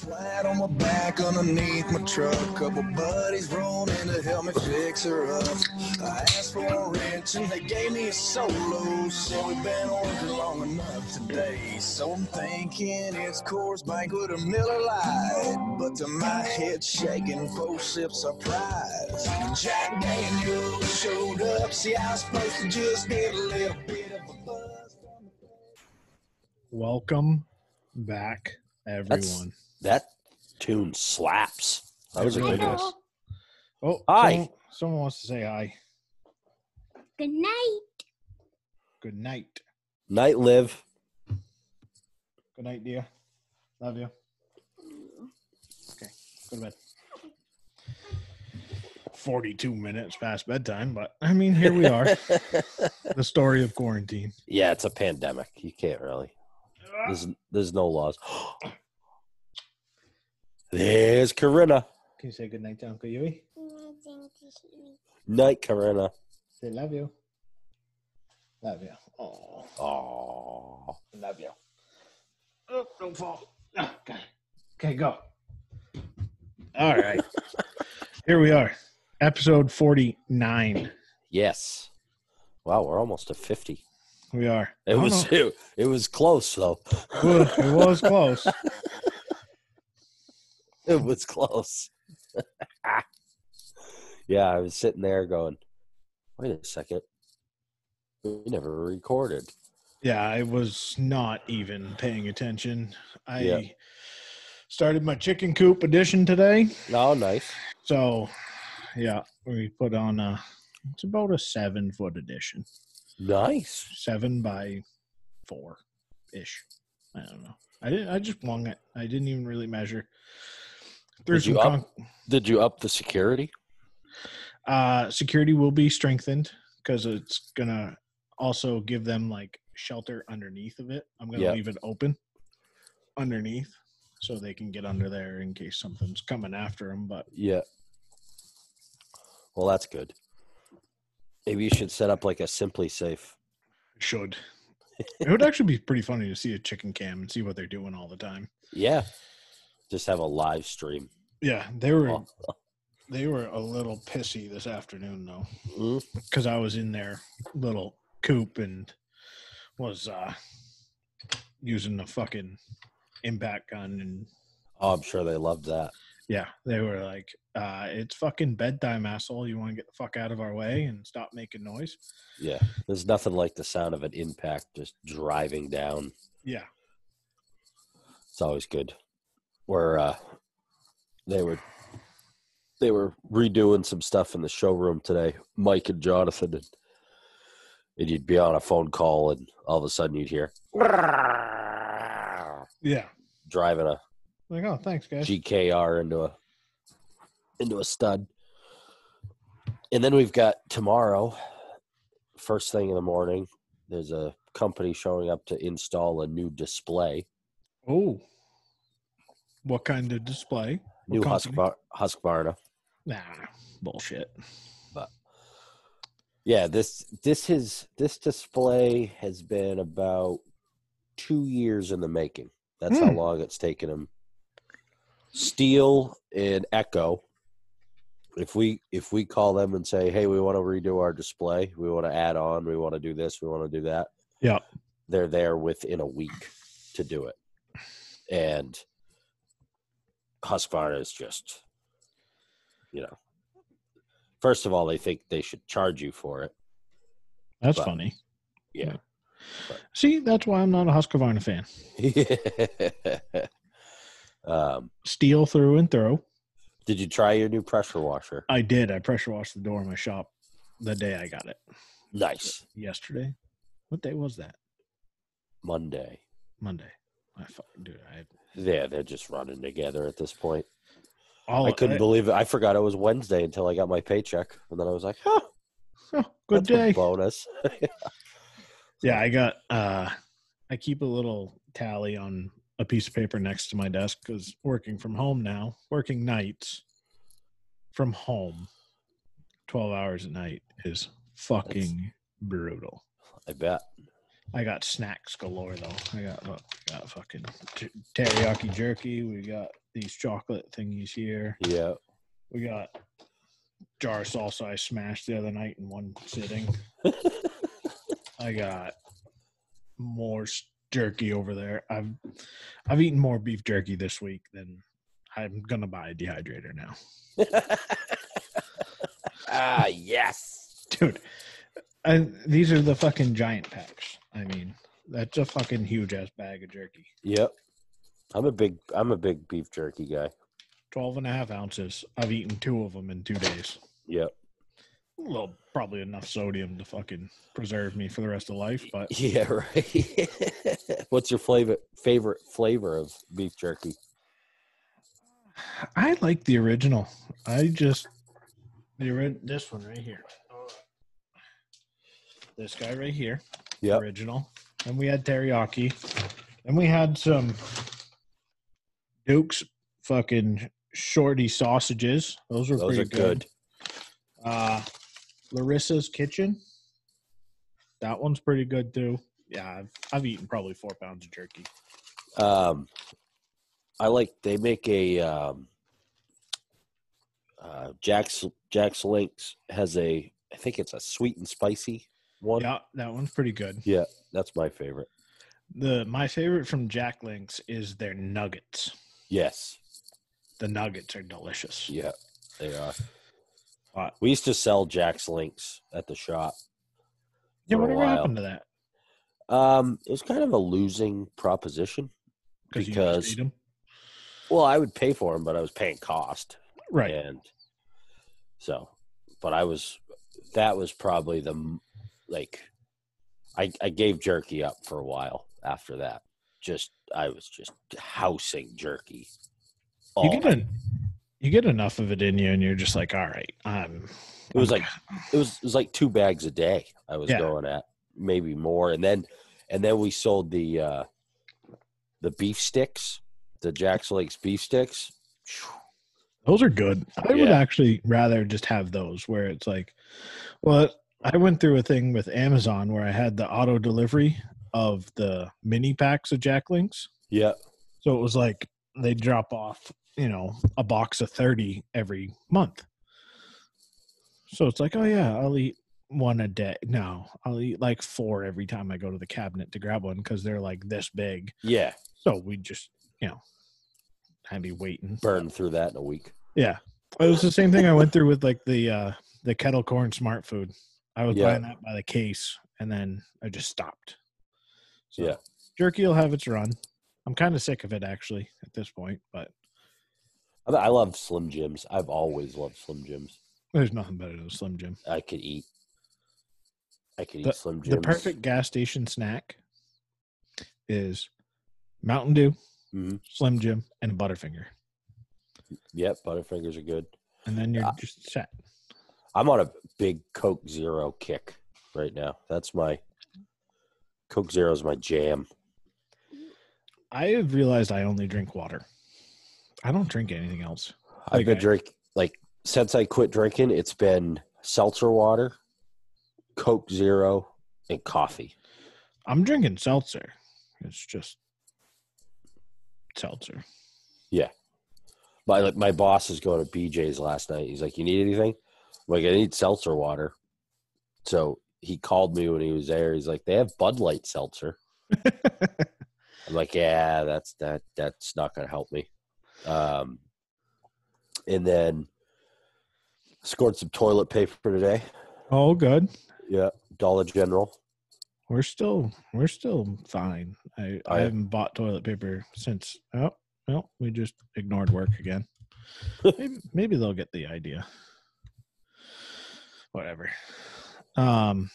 Flat on my back underneath my truck. Couple buddies rolled in to help me fix her up. I asked for a wrench and they gave me a solo. Said we've been working long enough today. So I'm thinking it's Coors Banquet or Miller Lite. But to my head shaking, four sips of pride. Jack Daniels showed up. See, I was supposed to just get a little bit of a buzz. Welcome back, everyone. That tune slaps. That was a good one. Oh, Hi. Someone, someone wants to say hi. Good night. Good night. Night live. Good night, dear. Love you. Okay, go to bed. 42 minutes past bedtime, but I mean, here we are. the story of quarantine. yeah, it's a pandemic. You can't really. There's there's no laws. There's Corinna. Can you say good night to Uncle Yui? Night, Corinna. Say love you. Love you. Oh, Oh, love you. Oh, don't fall. Oh, okay. Okay, go. All right. Here we are. Episode 49. yes. Wow, we're almost to fifty. We are. It was know. it, it was close though. It was close. It was close. yeah, I was sitting there going, "Wait a second, we never recorded." Yeah, I was not even paying attention. I Yeah. started my chicken coop edition today. Oh, nice. So, yeah, we put on a, it's about a seven foot edition, Nice. seven by four ish. I don't know. I didn't, I just wung it. I didn't even really measure. Did you up- Did you up the security? uh security will be strengthened because it's gonna also give them like shelter underneath of it i'm gonna Yeah. leave it open underneath so they can get under there in case something's coming after them but Yeah. Well, that's good. Maybe you should set up like a SimpliSafe. should it would actually be pretty funny to see a chicken cam and see what they're doing all the time Yeah. Just have a live stream. yeah they were they were a little pissy this afternoon though because i was in their little coop and was uh using the fucking impact gun and oh, I'm sure they loved that. Yeah, they were like, uh, "It's fucking bedtime, asshole. You want to get the fuck out of our way and stop making noise?" Yeah. There's nothing like the sound of an impact just driving down. Yeah, It's always good. Where uh, they were they were redoing some stuff in the showroom today, Mike and Jonathan, and, and you'd be on a phone call, and all of a sudden you'd hear yeah. driving a Like, oh, thanks, guys. GRK into a into a stud. And then we've got tomorrow, first thing in the morning, there's a company showing up to install a new display, Oh, what kind of display? What new? Husqvar- Husqvarna. Nah, bullshit. But Yeah, this this is this display has been about two years in the making. That's how Hmm. long it's taken them. Stihl and Echo. If we if we call them and say, "Hey, we want to redo our display. We want to add on. We want to do this. We want to do that," Yeah. they're there within a week to do it. And Husqvarna is just, you know, first of all, they think they should charge you for it. That's But- funny. Yeah. See, that's why I'm not a Husqvarna fan. um, Stihl through and through. did you try your new pressure washer? I did. I pressure washed the door in my shop the day I got it. Nice. Yesterday. What day was that? Monday. Monday. I fucking dude. I Yeah, they're just running together at this point. all I couldn't believe it. I forgot it was Wednesday until I got my paycheck, and then I was like, "Huh, Oh, good that's day. bonus." Yeah, I got uh I keep a little tally on a piece of paper next to my desk because working from home now, working nights from home, twelve hours a night is fucking brutal. I bet. I got snacks galore though. I got look, got fucking t- teriyaki jerky. We got these chocolate thingies here. Yeah. We got jar of salsa I smashed the other night in one sitting. I got more jerky over there. I've I've eaten more beef jerky this week than I'm gonna buy a dehydrator now, ah, yes. dude. And these are the fucking giant packs. I mean, that's a fucking huge ass bag of jerky. Yep. I'm a big I'm a big beef jerky guy. 12 and a half ounces. I've eaten two of them in two days. Yep. Well, probably enough sodium to fucking preserve me for the rest of life, but Yeah, right. What's your flavor favorite flavor of beef jerky? I like the original. I just the ori- this one right here. This guy right here, Yep. original. And we had teriyaki. And we had some Duke's fucking shorty sausages. Those were Those pretty are good. Uh Larissa's Kitchen. That one's pretty good too. Yeah, I've, I've eaten probably four pounds of jerky. Um, I like they make a um, uh, Jack's Jack's Links has a I think it's a sweet and spicy one. Yeah, that one's pretty good. Yeah, that's my favorite. The my favorite from Jack Links is their nuggets. Yes, The nuggets are delicious. yeah, they are. Uh, We used to sell Jack's Links at the shop. yeah, whatever happened to that? Um, it was kind of a losing proposition because well, I would pay for them, but I was paying cost. right. and so but i was that was probably the like i i gave jerky up for a while after that just i was just housing jerky you get an, you get enough of it in you, and you're just like, all right, I'm. it was I'm- like it was it was like two bags a day i was Yeah. going at maybe more and then and then we sold the uh the beef sticks the jack's links beef sticks those are good. I would actually rather just have those where it's like, well, I went through a thing with Amazon where I had the auto delivery of the mini packs of Jack Links. yeah So it was like they drop off, you know, a box of 30 every month. So it's like, oh yeah, I'll eat one a day. No, I'll eat like four every time I go to the cabinet to grab one because they're like this big. yeah So we just, you know, I'd be waiting. burn through that in a week Yeah. It was the same thing I went through with like the uh the kettle corn smart food. I was Yeah. buying that by the case and then I just stopped. So Yeah. jerky will have its run. I'm kind of sick of it actually at this point, but I, love slim jims i've always loved slim jims there's nothing better than a Slim Jim. I could eat. I could The- eat Slim Jims. The perfect gas station snack is Mountain Dew, Mhm. Slim Jim, and a Butterfinger. Yep, Butterfingers are good. And then you're Uh, just set. I'm on a big Coke Zero kick right now. That's my Coke Zero is my jam. I have realized I only drink water. I don't drink anything else. I've been Okay. drink like since I quit drinking. It's been seltzer water, Coke Zero, and coffee. I'm drinking seltzer. It's just seltzer. Yeah. My like my boss is going to BJ's last night. He's like, "You need anything?" Like, "I need seltzer water." So he called me when he was there. He's like, "They have Bud Light seltzer." I'm like, "Yeah, that's that. That's not going to help me." Um, and then scored some toilet paper today. oh, good. Yeah, Dollar General. We're still we're still fine. I, I I- haven't bought toilet paper since oh well, we just ignored work again. maybe, maybe they'll get the idea. Whatever. Um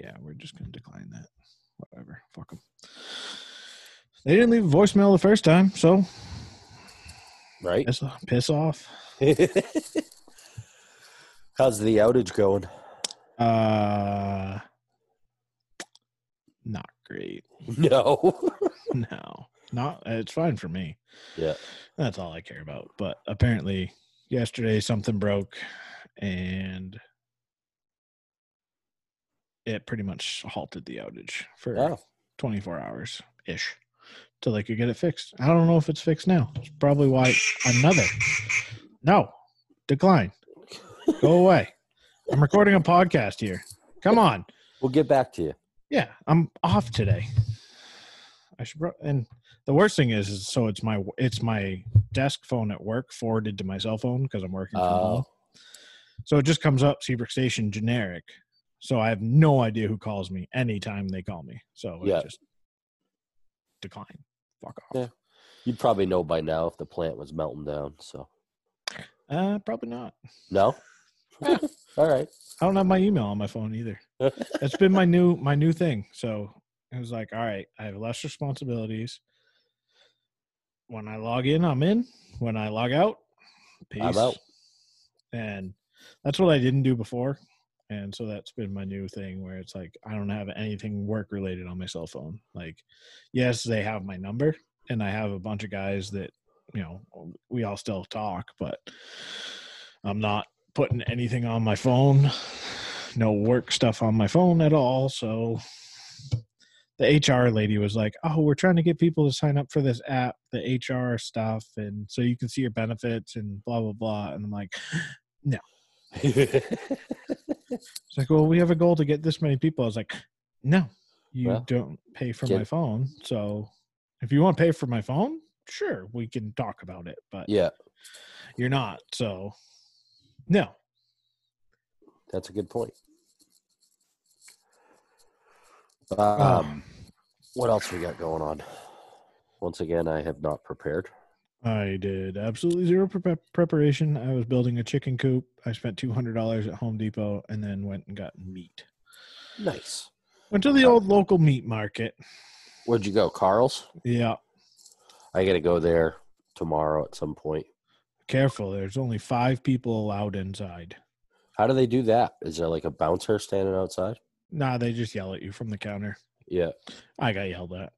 yeah, we're just gonna decline that. Whatever. Fuck them. They didn't leave a voicemail the first time, so Right? piss, piss off. How's the outage going? Uh not great. No. No, not. It's fine for me. yeah. That's all I care about. But apparently, yesterday something broke, and it pretty much halted the outage for Oh, 24 hours ish till they could get it fixed. I don't know if it's fixed now. It's probably why another. No, decline. Go away. I'm recording a podcast here. Come on. we'll get back to you. Yeah, I'm off today. I should and the worst thing is, is so it's my it's my desk phone at work forwarded to my cell phone because I'm working from home. Oh, So it just comes up Seabrook Station generic. So I have no idea who calls me anytime they call me. So Yeah. Just decline. Fuck off. Yeah. you'd probably know by now if the plant was melting down. So Uh, probably not. no. All right. I don't have my email on my phone either. It's been my new my new thing. So it was like, all right, I have less responsibilities. When I log in, I'm in. When I log out, peace. I'm out. And that's what I didn't do before. And so that's been my new thing where it's like I don't have anything work related on my cell phone. Like, yes, they have my number, and I have a bunch of guys that you know we all still talk, but I'm not putting anything on my phone, no work stuff on my phone at all. So the HR lady was like, "Oh, we're trying to get people to sign up for this app, the HR stuff, and so you can see your benefits and blah blah blah." And I'm like, "No." "It's like, well, we have a goal to get this many people." I was like, "No, you Well, don't pay for my phone. So if you want to pay for my phone, sure, we can talk about it, but yeah, you're not. So no, that's a good point. Um, what else we got going on? Once again, I have not prepared. I did absolutely zero pre- preparation. I was building a chicken coop. I spent two hundred dollars at Home Depot and then went and got meat. Nice. Went to the old local meat market. Where'd you go, Carl's? Yeah, I got to go there tomorrow at some point. careful. There's only five people allowed inside. How do they do that? Is there like a bouncer standing outside? Nah, they just yell at you from the counter. Yeah. I got yelled at.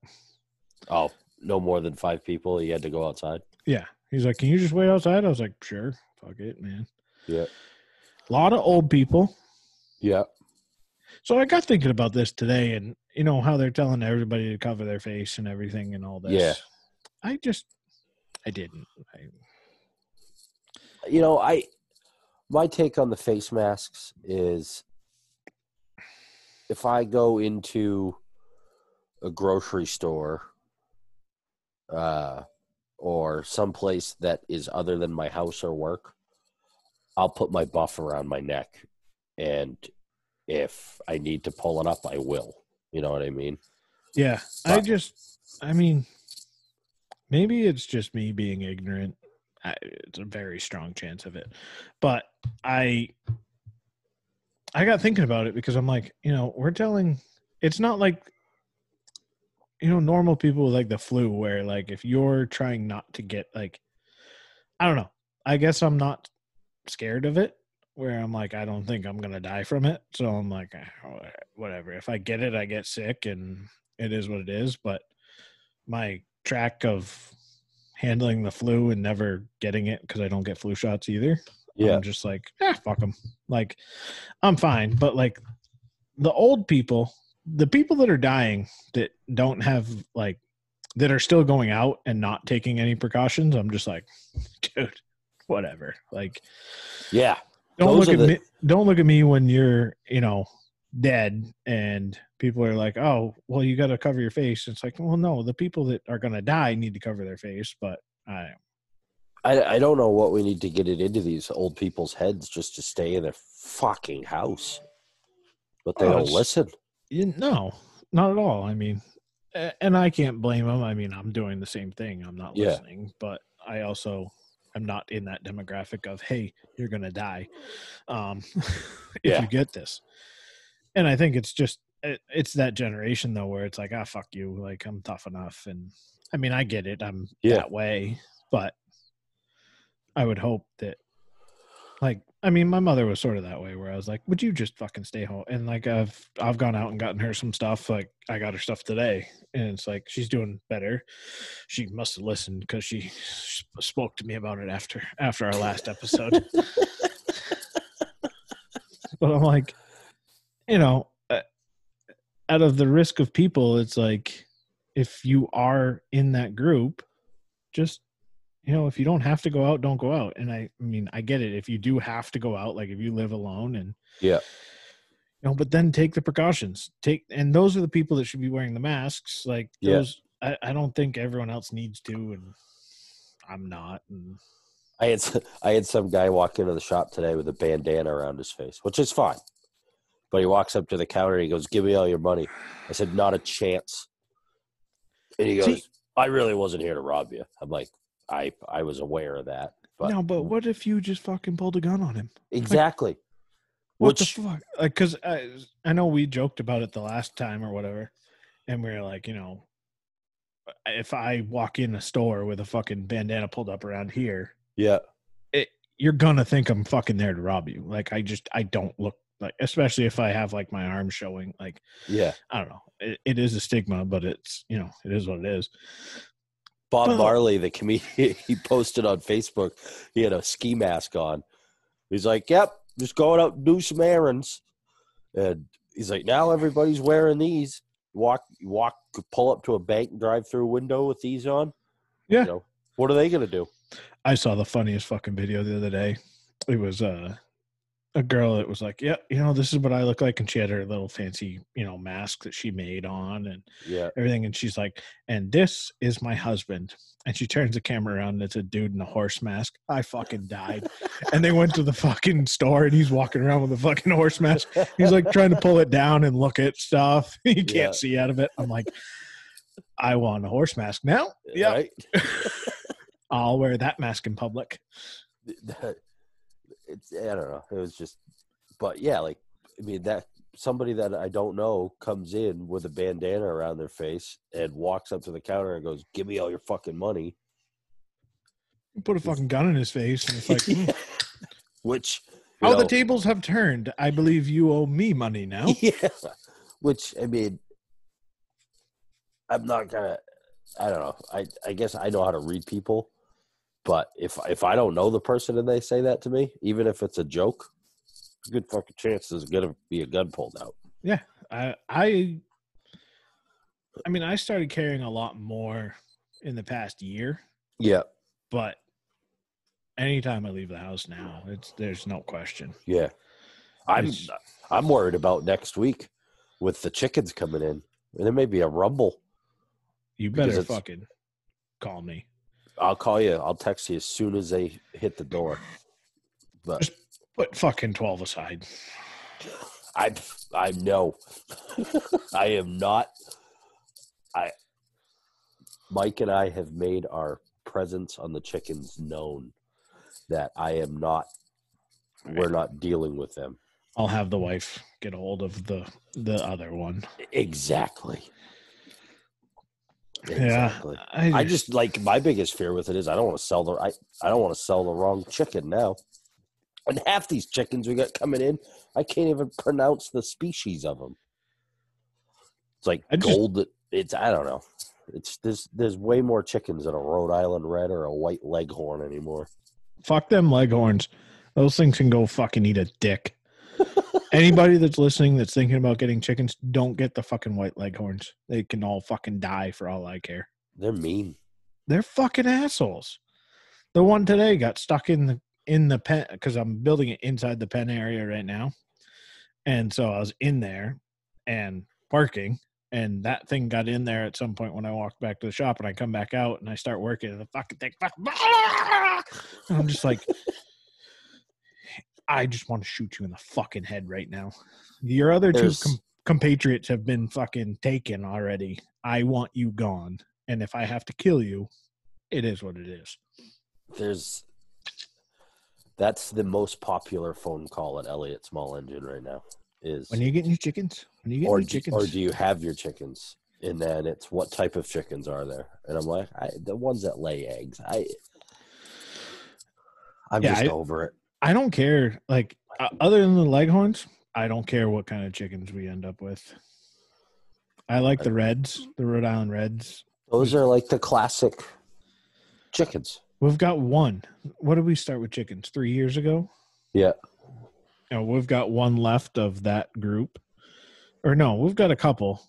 Oh, no more than five people. He had to go outside. Yeah, he's like, "Can you just wait outside?" I was like, "Sure, fuck it, man." Yeah. A lot of old people. Yeah. So I got thinking about this today, and you know how they're telling everybody to cover their face and everything and all this. Yeah. I just, I didn't. I, You know, I my take on the face masks is if I go into a grocery store uh or someplace that is other than my house or work, I'll put my buff around my neck and if I need to pull it up, I will. You know what I mean? yeah, I just, I mean, maybe it's just me being ignorant. I, it's a very strong chance of it, but I, I got thinking about it because I'm like, you know, we're telling. It's not like, you know, normal people with like the flu, where like if you're trying not to get like, I don't know. I guess I'm not scared of it. Where I'm like, I don't think I'm gonna die from it. So I'm like, "Ah, whatever. If I get it, I get sick, and it is what it is. But my track of handling the flu and never getting it because I don't get flu shots either. Yeah. I'm just like, ah, fuck them. Like, I'm fine. But like, the old people, the people that are dying that don't have like, that are still going out and not taking any precautions, I'm just like, dude, whatever. Like, Yeah. don't look at the- me. Don't look at me when you're, you know, dead and people are like, "Oh, well, you got to cover your face." It's like, well, no, the people that are gonna die need to cover their face, but I, I, I don't know what we need to get it into these old people's heads just to stay in their fucking house. But they Oh, don't listen. You, no, not at all. I mean, and I can't blame them. I mean, I'm doing the same thing. I'm not Yeah. listening, but I also am not in that demographic of, "Hey, you're gonna die," um, if Yeah. you get this. And I think it's just it, it's that generation though where it's like ah fuck you like i'm tough enough and i mean i get it i'm Yeah. that way but i would hope that like i mean my mother was sort of that way where i was like would you just fucking stay home? And like i've i've gone out and gotten her some stuff like i got her stuff today. And it's like she's doing better. She must have listened because she spoke to me about it after after our last episode. But i'm like you know uh, out of the risk of people, it's like if you are in that group, just you know, if you don't have to go out, don't go out. And I, I mean, I get it. If you do have to go out, like if you live alone and Yeah. you know, but then take the precautions. Take and those are the people that should be wearing the masks. Like Yeah. I, I don't think everyone else needs to, and I'm not. And I had I had some guy walk into the shop today with a bandana around his face, which is fine. But he walks up to the counter and he goes, "Give me all your money." I said, "Not a chance." And he goes, See- "I really wasn't here to rob you." I'm like, "I I was aware of that, but no, but what if you just fucking pulled a gun on him? exactly." What Which the fuck? Like, cause I, I know we joked about it the last time or whatever, and we were like, you know, if I walk in a store with a fucking bandana pulled up around here, yeah, it, you're gonna think I'm fucking there to rob you. Like, I just, I don't look like, especially if I have like my arm showing. Like, yeah. I don't know. It, it is a stigma, but it's, you know, it is what it is. Bob But- Marley, the comedian, he posted on Facebook. He had a ski mask on. He's like, "Yep, just going out and do some errands." And he's like, "Now everybody's wearing these. Walk, walk, pull up to a bank, drive through window with these on. Yeah. You know, what are they gonna do? I saw the funniest fucking video the other day. It was uh, a girl that was like, "Yeah, you know, this is what I look like," and she had her little fancy, you know, mask that she made on and Yeah, everything, and she's like, "And this is my husband." And she turns the camera around, and it's a dude in a horse mask. I fucking died. and they went to the fucking store, and he's walking around with a fucking horse mask. He's like trying to pull it down and look at stuff. you can't Yeah. see out of it. I'm like, I want a horse mask now. Yeah, right. I'll wear that mask in public. It's I don't know. It was just, but yeah, like I mean that somebody that I don't know comes in with a bandana around their face and walks up to the counter and goes, "Give me all your fucking money." put a fucking gun in his face and it's like "Hmm, which you oh the tables have turned i believe you owe me money now yeah, which I mean, I'm not gonna. I don't know. I I guess I know how to read people, but if if I don't know the person and they say that to me, even if it's a joke, good fucking chance there's gonna be a gun pulled out. Yeah, I i i mean i started carrying a lot more in the past year Yeah, but anytime i leave the house now it's there's no question yeah. I'm It's- I'm worried about next week with the chickens coming in. And there may be a rumble. you better fucking call me I'll call you. I'll text you as soon as they hit the door. But put fucking 12 aside I I know. I am not. I Mike and I have made our presence on the chickens known that I am not. We're not dealing with them. i'll have the wife get a hold of the the other one Exactly. Yeah i I just like my biggest fear with it is I don't want to sell the I, I don't want to sell the wrong chicken now. And half these chickens we got coming in, I can't even pronounce the species of them. It's like just- gold. It's I don't know. It's there's there's way more chickens than a Rhode Island Red or a White Leghorn anymore. fuck them leghorns. Those things can go fucking eat a dick. Anybody that's listening that's thinking about getting chickens, don't get the fucking white leghorns. They can all fucking die for all I care. They're mean. They're fucking assholes. The one today got stuck in the in the pen because I'm building it inside the pen area right now. And so I was in there and working, and that thing got in there at some point when I walked back to the shop and I come back out and I start working and the fucking thing I'm just like I just want to shoot you in the fucking head right now. Your other two com- compatriots have been fucking taken already. I want you gone. And if I have to kill you, it is what it is. There's that's the most popular phone call at Elliott Small Engine right now. Is When are you getting your chickens? When are you getting or your do, chickens? or do you have your chickens? And then it's what type of chickens are there? And I'm like, I, the ones that lay eggs. I, I'm Yeah, just I- over it. I don't care. Like uh, other than the leghorns, I don't care what kind of chickens we end up with. I like the reds, the Rhode Island reds. Those are like the classic chickens. We've got one. What did we start with chickens? Three years ago. Yeah. Know, we've got one left of that group, Or no, we've got a couple.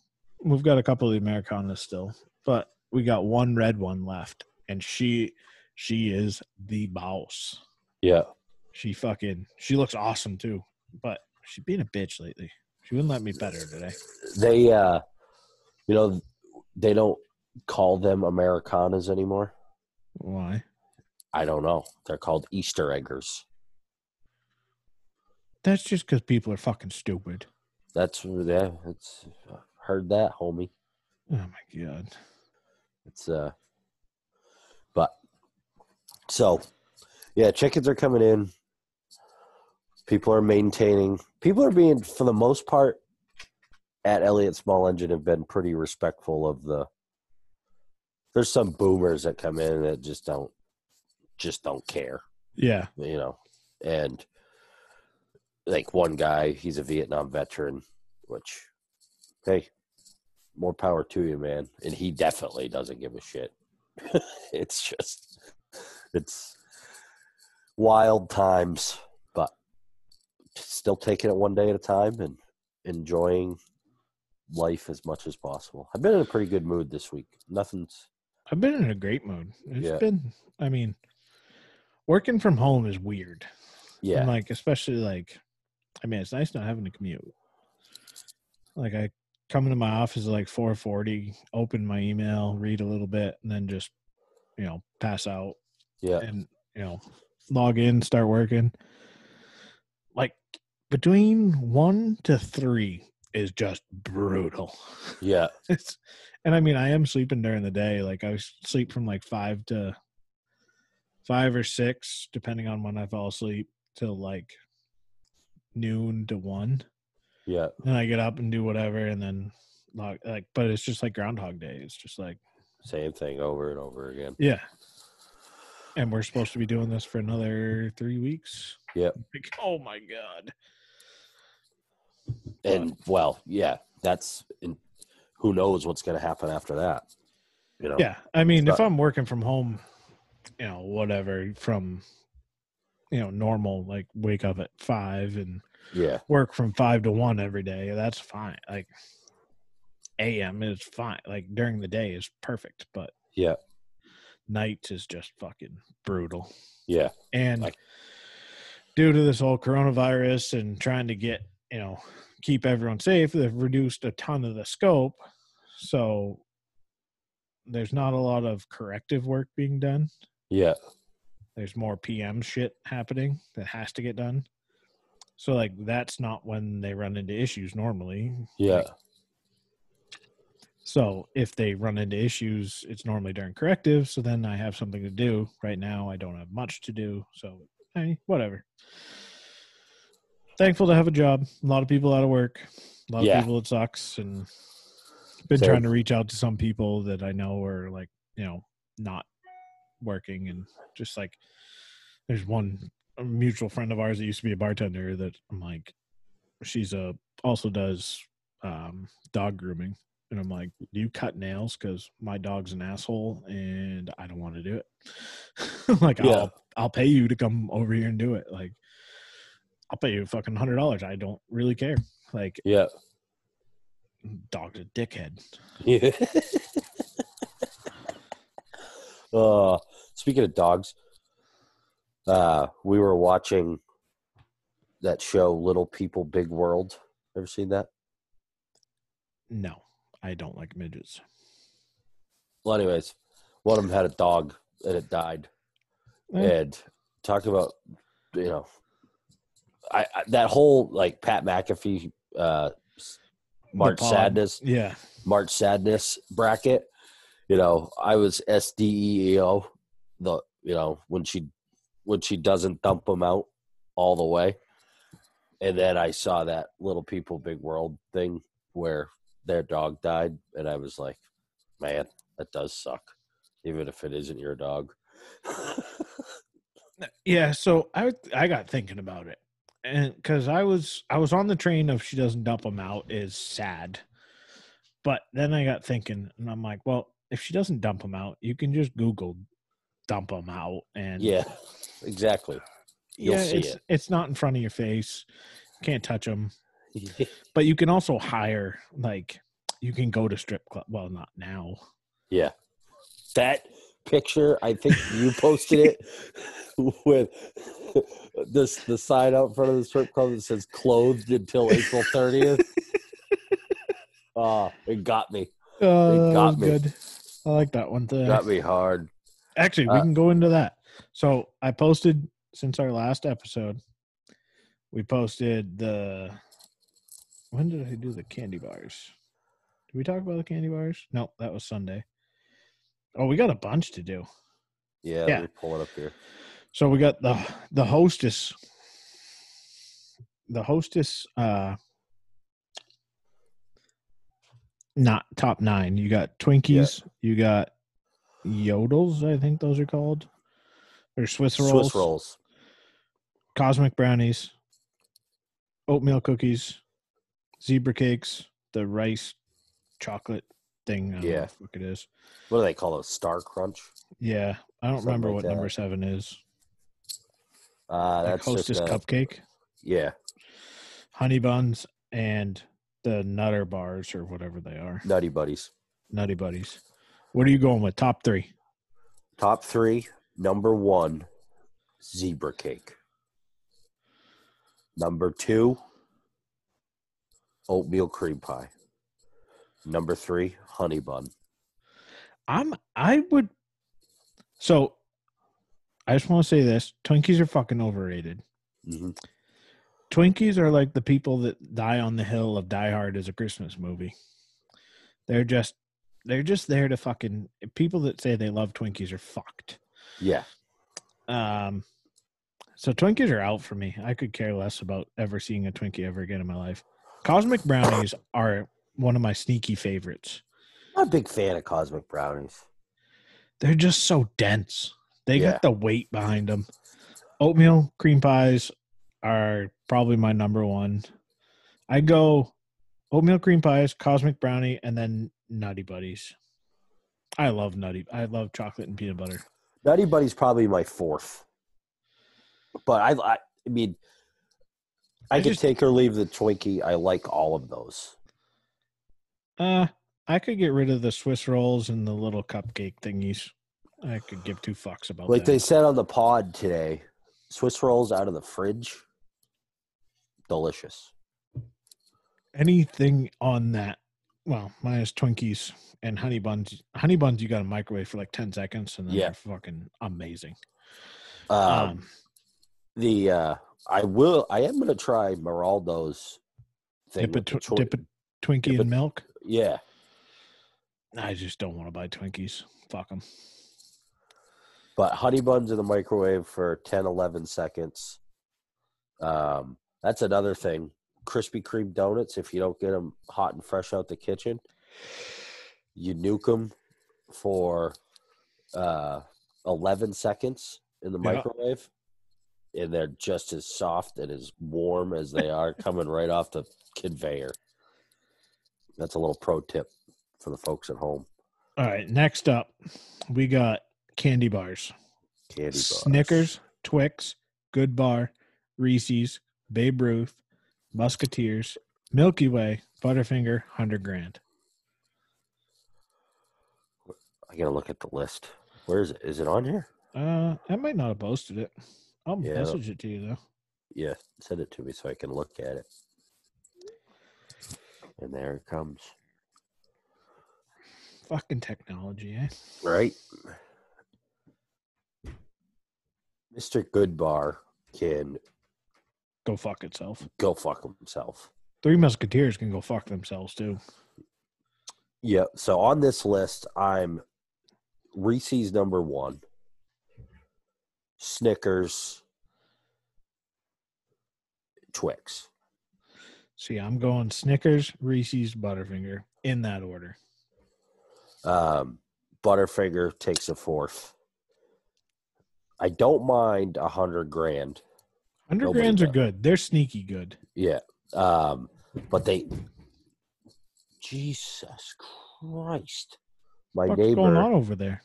We've got a couple of the Americanas still, but we got one red one left, and she she is the boss. Yeah. She fucking she looks awesome too, but she's being a bitch lately. She wouldn't let me pet her today. They, uh, you know, they don't call them Americanas anymore. Why? I don't know. They're called Easter eggers. That's just because people are fucking stupid. That's yeah. It's heard that, homie. Oh my god. It's uh, but so yeah, chickens are coming in. People are maintaining. People are being, for the most part, at Elliott Small Engine have been pretty respectful of the. There's some boomers that come in that just don't, just don't care, Yeah. you know, and like one guy, he's a Vietnam veteran, which, hey, more power to you, man. And he definitely doesn't give a shit. it's just, it's wild times, still taking it one day at a time and enjoying life as much as possible. I've been in a pretty good mood this week. Nothing's, I've been in a great mood. It's Yeah. been I mean, working from home is weird. yeah, And like especially like I mean it's nice not having to commute. Like I come into my office at like four forty, open my email, read a little bit, and then just, you know, pass out yeah, and you know, log in, start working. Between one to three is just brutal. yeah, It's and I mean I am sleeping during the day. Like I sleep from like five to five or six, depending on when I fall asleep, till like noon to one. yeah, Then I get up and do whatever, and then log like. But it's just like Groundhog Day. It's just like same thing over and over again. yeah. And we're supposed to be doing this for another three weeks. Yep. Like, oh my god. And well, yeah, that's, and who knows what's going to happen after that. You know, Yeah, I mean, if I'm working from home, you know, whatever from, you know, normal, like wake up at five and yeah, work from five to one every day, that's fine. Like, AM is fine. Like during the day is perfect, but yeah, nights is just fucking brutal. yeah, And Like- due to this whole coronavirus and trying to get, you know, keep everyone safe, they've reduced a ton of the scope. So there's not a lot of corrective work being done. yeah, There's more PM shit happening that has to get done. So like that's not when they run into issues normally. yeah, So if they run into issues, it's normally during corrective. So then I have something to do. Right now, I don't have much to do. So hey, whatever. Thankful to have a job. A lot of people out of work. A lot Yeah. of people it sucks. And been Same. trying to reach out to some people that I know are like you know not working and just like there's one a mutual friend of ours that used to be a bartender that I'm like she's a also does um dog grooming and I'm like, do you cut nails? Because my dog's an asshole and I don't want to do it. like, Yeah. I'll I'll pay you to come over here and do it. Like, I'll pay you fucking hundred dollars. I don't really care. Like, yeah, dog's a dickhead. yeah. uh, speaking of dogs, uh, we were watching that show, Little People, Big World. Ever seen that? No, I don't like midgets. Well, anyways, one of them had a dog and it died. Eh. And talk about, you know, I, I that whole like Pat McAfee, uh, March. Sadness, Yeah, March Sadness bracket. You know, I was SDEO, the you know when she when she doesn't dump them out all the way, and then I saw that Little People Big World thing where their dog died, and I was like, man, that does suck, even if it isn't your dog. yeah. So I I got thinking about it, and because I was I was on the train of she doesn't dump them out is sad, but then I got thinking, and I'm like, well, if she doesn't dump them out, you can just Google dump them out, and yeah, exactly. You'll yeah, see it's it. it's not in front of your face. Can't touch them. But you can also hire like you can go to strip club. Well, not now. yeah. That picture, I think you posted it with this the sign out in front of the strip club that says clothed until April 30th. Oh, it got me. Uh, that got me. good. I like that one. Today. Got me hard. Actually, we Uh, can go into that. So I posted since our last episode. We posted the. When did I do the candy bars? Did we talk about the candy bars? No, that was Sunday. Oh, we got a bunch to do. Yeah, Yeah. let me pull it up here. So we got the the hostess. The hostess uh not top nine. You got Twinkies, you got Yodels, I think those are called. Or Swiss rolls, Swiss rolls. cosmic brownies, oatmeal cookies, zebra cakes, the rice chocolate thing. I Yeah. fuck it is. What do they call those? Star Crunch? Yeah. I don't Something remember like what that. number seven is. Uh, Like that's hostess just a, cupcake. yeah, honey buns and the nutter bars or whatever they are Nutty Buddies. nutty buddies what are you going with top three Top three. Number one, zebra cake. Number two, oatmeal cream pie. Number three, honey bun. i'm i would so i just want to say this twinkies are fucking overrated hmm twinkies are like the people that die on the hill of die hard as a christmas movie they're just they're just there to fucking people that say they love twinkies are fucked Yeah, Um, so Twinkies are out for me. I could care less about ever seeing a Twinkie ever again in my life. Cosmic brownies are one of my sneaky favorites. I'm a big fan of cosmic brownies. They're just so dense. They Yeah. got the weight behind them. Oatmeal cream pies are probably my number one. I go oatmeal cream pies, cosmic brownie, and then Nutty Buddies. I love nutty. I love chocolate and peanut butter. Nutty buddies probably my fourth. But I, I, I mean, I, I could just- take or leave the Twinkie. I like all of those. Uh, I could get rid of the Swiss rolls and the little cupcake thingies. I could give two fucks about Like that. they said on the pod today, Swiss rolls out of the fridge, delicious. Anything on that? Well, minus Twinkies and honey buns. Honey buns, you got to microwave for like ten seconds, and then Yeah. they're fucking amazing. Um, Um, the uh, I will. I am going to try Meraldo's thing. dip a, with the tw- dip a Twinkie dip in milk. Yeah, I just don't want to buy Twinkies. Fuck them. but honey buns in the microwave for 10, 11 seconds. Um, that's another thing. Krispy Kreme donuts. If you don't get them hot and fresh out the kitchen, you nuke them for uh, 11 seconds in the Yeah. microwave, and they're just as soft and as warm as they are coming right off the conveyor. That's a little pro tip for the folks at home. All right. Next up, we got candy bars. Candy bars. Snickers, Twix, Good Bar, Reese's, Babe Ruth, Musketeers, Milky Way, Butterfinger, Hundred Grand. I gotta look at the list. Where is it? Is it on here? Uh, I might not have posted it. I'll Yeah. message it to you though. Yeah, send it to me so I can look at it. And there it comes. Fucking technology, eh? Right? Mr. Goodbar can Go fuck itself. go fuck himself. Three Musketeers can go fuck themselves too. Yeah, so on this list, I'm Reese's number one, Snickers, Twix. See, I'm going Snickers, Reese's, Butterfinger in that order. Um, Butterfinger takes a fourth. I don't mind a hundred grand. Hundred grands are good. They're sneaky good. Yeah. Um, but they Jesus Christ. My What's going on neighbor over there?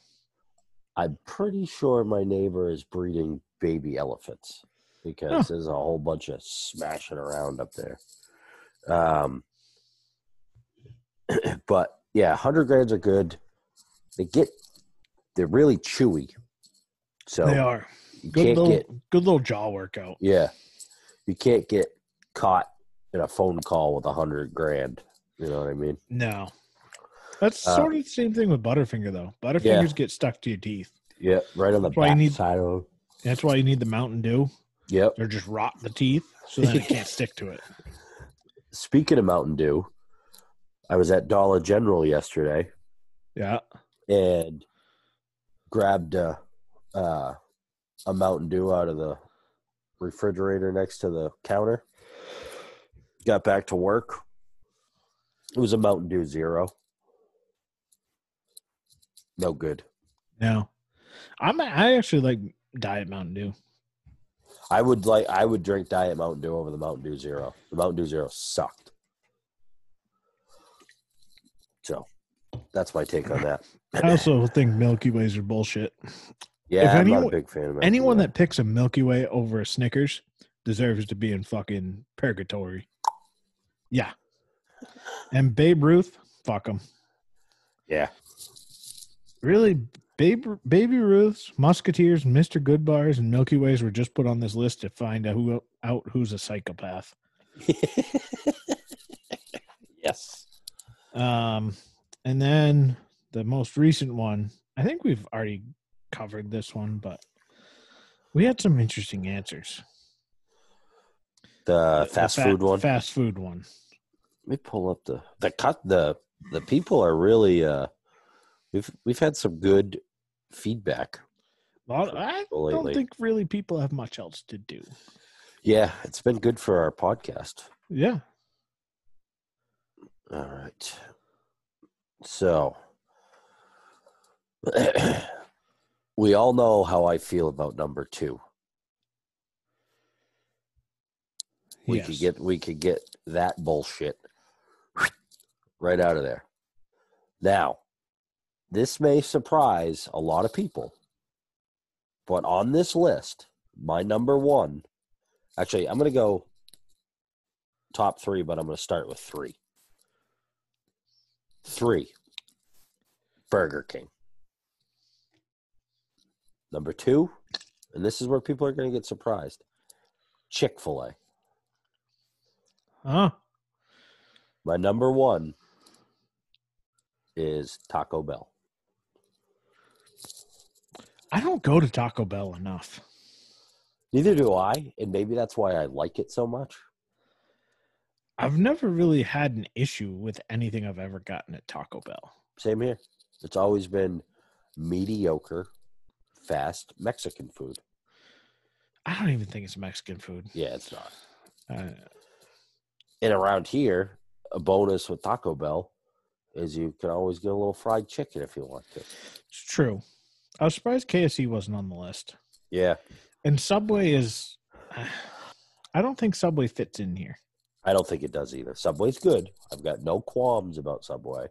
I'm pretty sure my neighbor is breeding baby elephants because Huh. there's a whole bunch of smashing around up there. Um, but yeah, hundred grand are good. They get they're really chewy, so They are good little get good little jaw workout. yeah, you can't get caught in a phone call with a hundred grand. You know what I mean? No. That's Uh, sort of the same thing with Butterfinger though. Butterfingers get stuck to your teeth. Yeah, right on the That's why you back need- side of. That's why you need the Mountain Dew. Yep. they're just rot the teeth so then it can't stick to it. Speaking of Mountain Dew, I was at Dollar General yesterday Yeah. and grabbed a, uh, a Mountain Dew out of the refrigerator next to the counter. Got back to work. It was a Mountain Dew Zero. No good. No. I'm I actually like Diet Mountain Dew. I would like I would drink Diet Mountain Dew over the Mountain Dew Zero. The Mountain Dew Zero sucked. So that's my take on that. I also think Milky Ways are bullshit. Yeah, If I'm not anyone- a big fan of Anyone that picks a Milky Way over a Snickers deserves to be in fucking purgatory. Yeah. And Babe Ruth, fuck him. Yeah. Really, Babe, Baby Ruths, Musketeers, Mr. Goodbars, and Milky Ways were just put on this list to find out, who, out who's a psychopath. yes. Um, and then the most recent one, I think we've already covered this one, but we had some interesting answers. The The fast fa- food one. Fast food one. Let me pull up the the cut the the people are really uh we've we've had some good feedback. Well, I don't lately. think really people have much else to do. Yeah, it's been good for our podcast. Yeah. All right. So we all know how I feel about number 2. We could get we could get that bullshit right out of there. Now, this may surprise a lot of people, but on this list, my number one, actually, I'm going to go top three, but I'm going to start with three. Three, Burger King. Number two, and this is where people are going to get surprised Chick fil A. Huh? My number one is Taco Bell. I don't go to Taco Bell enough. Neither do I, and maybe that's why I like it so much. I've never really had an issue with anything I've ever gotten at Taco Bell. Same here. It's always been mediocre, fast Mexican food. I don't even think it's Mexican food. Yeah, it's not. Uh, And around here, a bonus with Taco Bell is you can always get a little fried chicken if you want to. it's true. I was surprised KFC wasn't on the list. Yeah, And Subway is. I don't think Subway fits in here. I don't think it does either. Subway's good. I've got no qualms about Subway,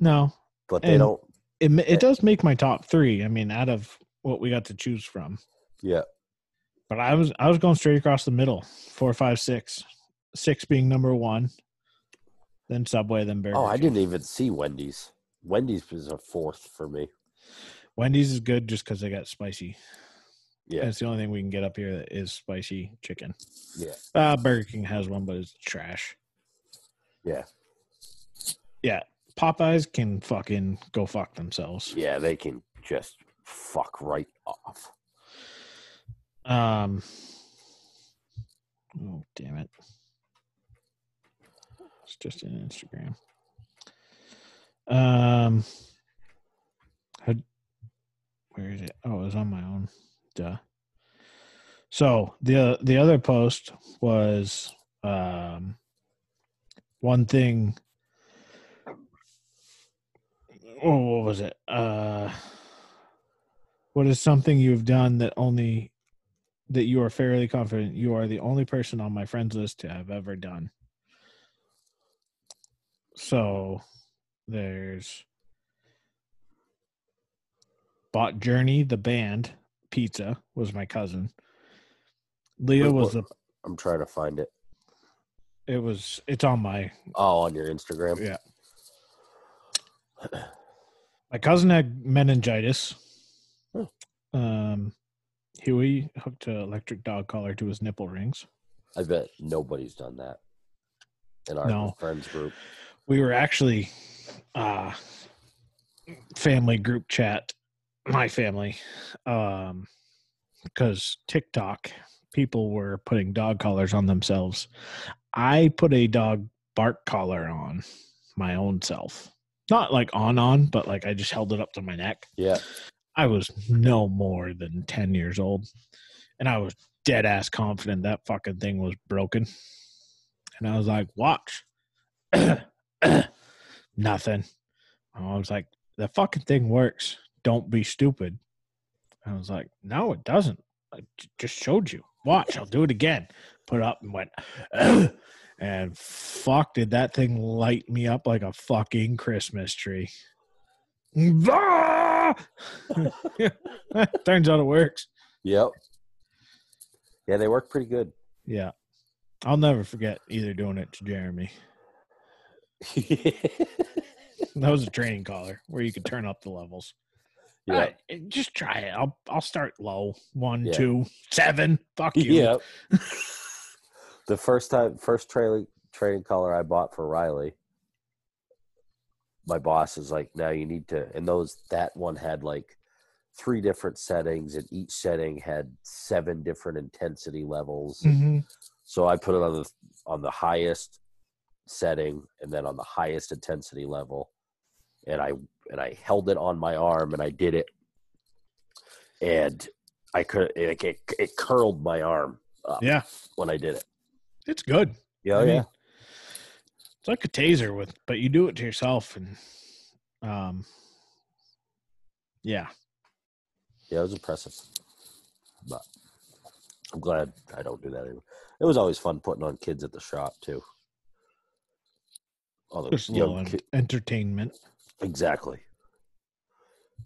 No, but they And- don't. it it does make my top three. I mean, out of what we got to choose from. Yeah, But I was I was going straight across the middle. Four, five, six. Six being number one. Then Subway, then Burger. Oh, I didn't even see Wendy's. Wendy's was a fourth for me. Wendy's is good just because they got spicy. Yeah, That's the only thing we can get up here that is spicy chicken. yeah, Uh, Burger King has one, but it's trash. yeah, Yeah, Popeyes can fucking go fuck themselves. yeah. They can just fuck right off. Um. Oh damn it! It's just an Instagram. Um. Where is it? Oh, it was on my own. Duh. So the the other post was um one thing. Oh, what was it? Uh, what is something you've done that only that you are fairly confident you are the only person on my friends list to have ever done. So there's bought Journey the band pizza was my cousin. Leah was the I'm trying to find it. It was. It's on my. Oh, on your Instagram. Yeah. My cousin had meningitis. Hmm. Um, Huey hooked an electric dog collar to his nipple rings. I bet nobody's done that in our No. friends group. we were actually uh family group chat my family um because tiktok people were putting dog collars on themselves i put a dog bark collar on my own self not like on on but like i just held it up to my neck Yeah. i was no more than 10 years old and i was dead ass confident that fucking thing was broken and i was like watch nothing. I was like, the fucking thing works. Don't be stupid. I was like, no, it doesn't. I j- just showed you. Watch, I'll do it again. Put up and went, and fuck, did that thing light me up like a fucking Christmas tree. Ah! Turns out it works. Yep. Yeah, they work pretty good. Yeah. I'll never forget either doing it to Jeremy. That was a training collar where you could turn up the levels. Yeah. Uh, just try it. I'll I'll start low. One, Yeah. two, seven. Fuck you. Yep. the first time, first trailing training collar I bought for Riley, my boss is like, "Now you need to." And those that one had like three different settings, and each setting had seven different intensity levels. Mhm. So I put it on the on the highest setting, and then on the highest intensity level, and I and I held it on my arm, and I did it, and I could it, it, it curled my arm up Yeah, when I did it. it's good. Yeah, I mean, yeah. It's like a taser with, but you do it to yourself, and um, yeah, Yeah, it was impressive. But I'm glad I don't do that anymore. It was always fun putting on kids at the shop too. All the just a little young en- ki- entertainment. Exactly.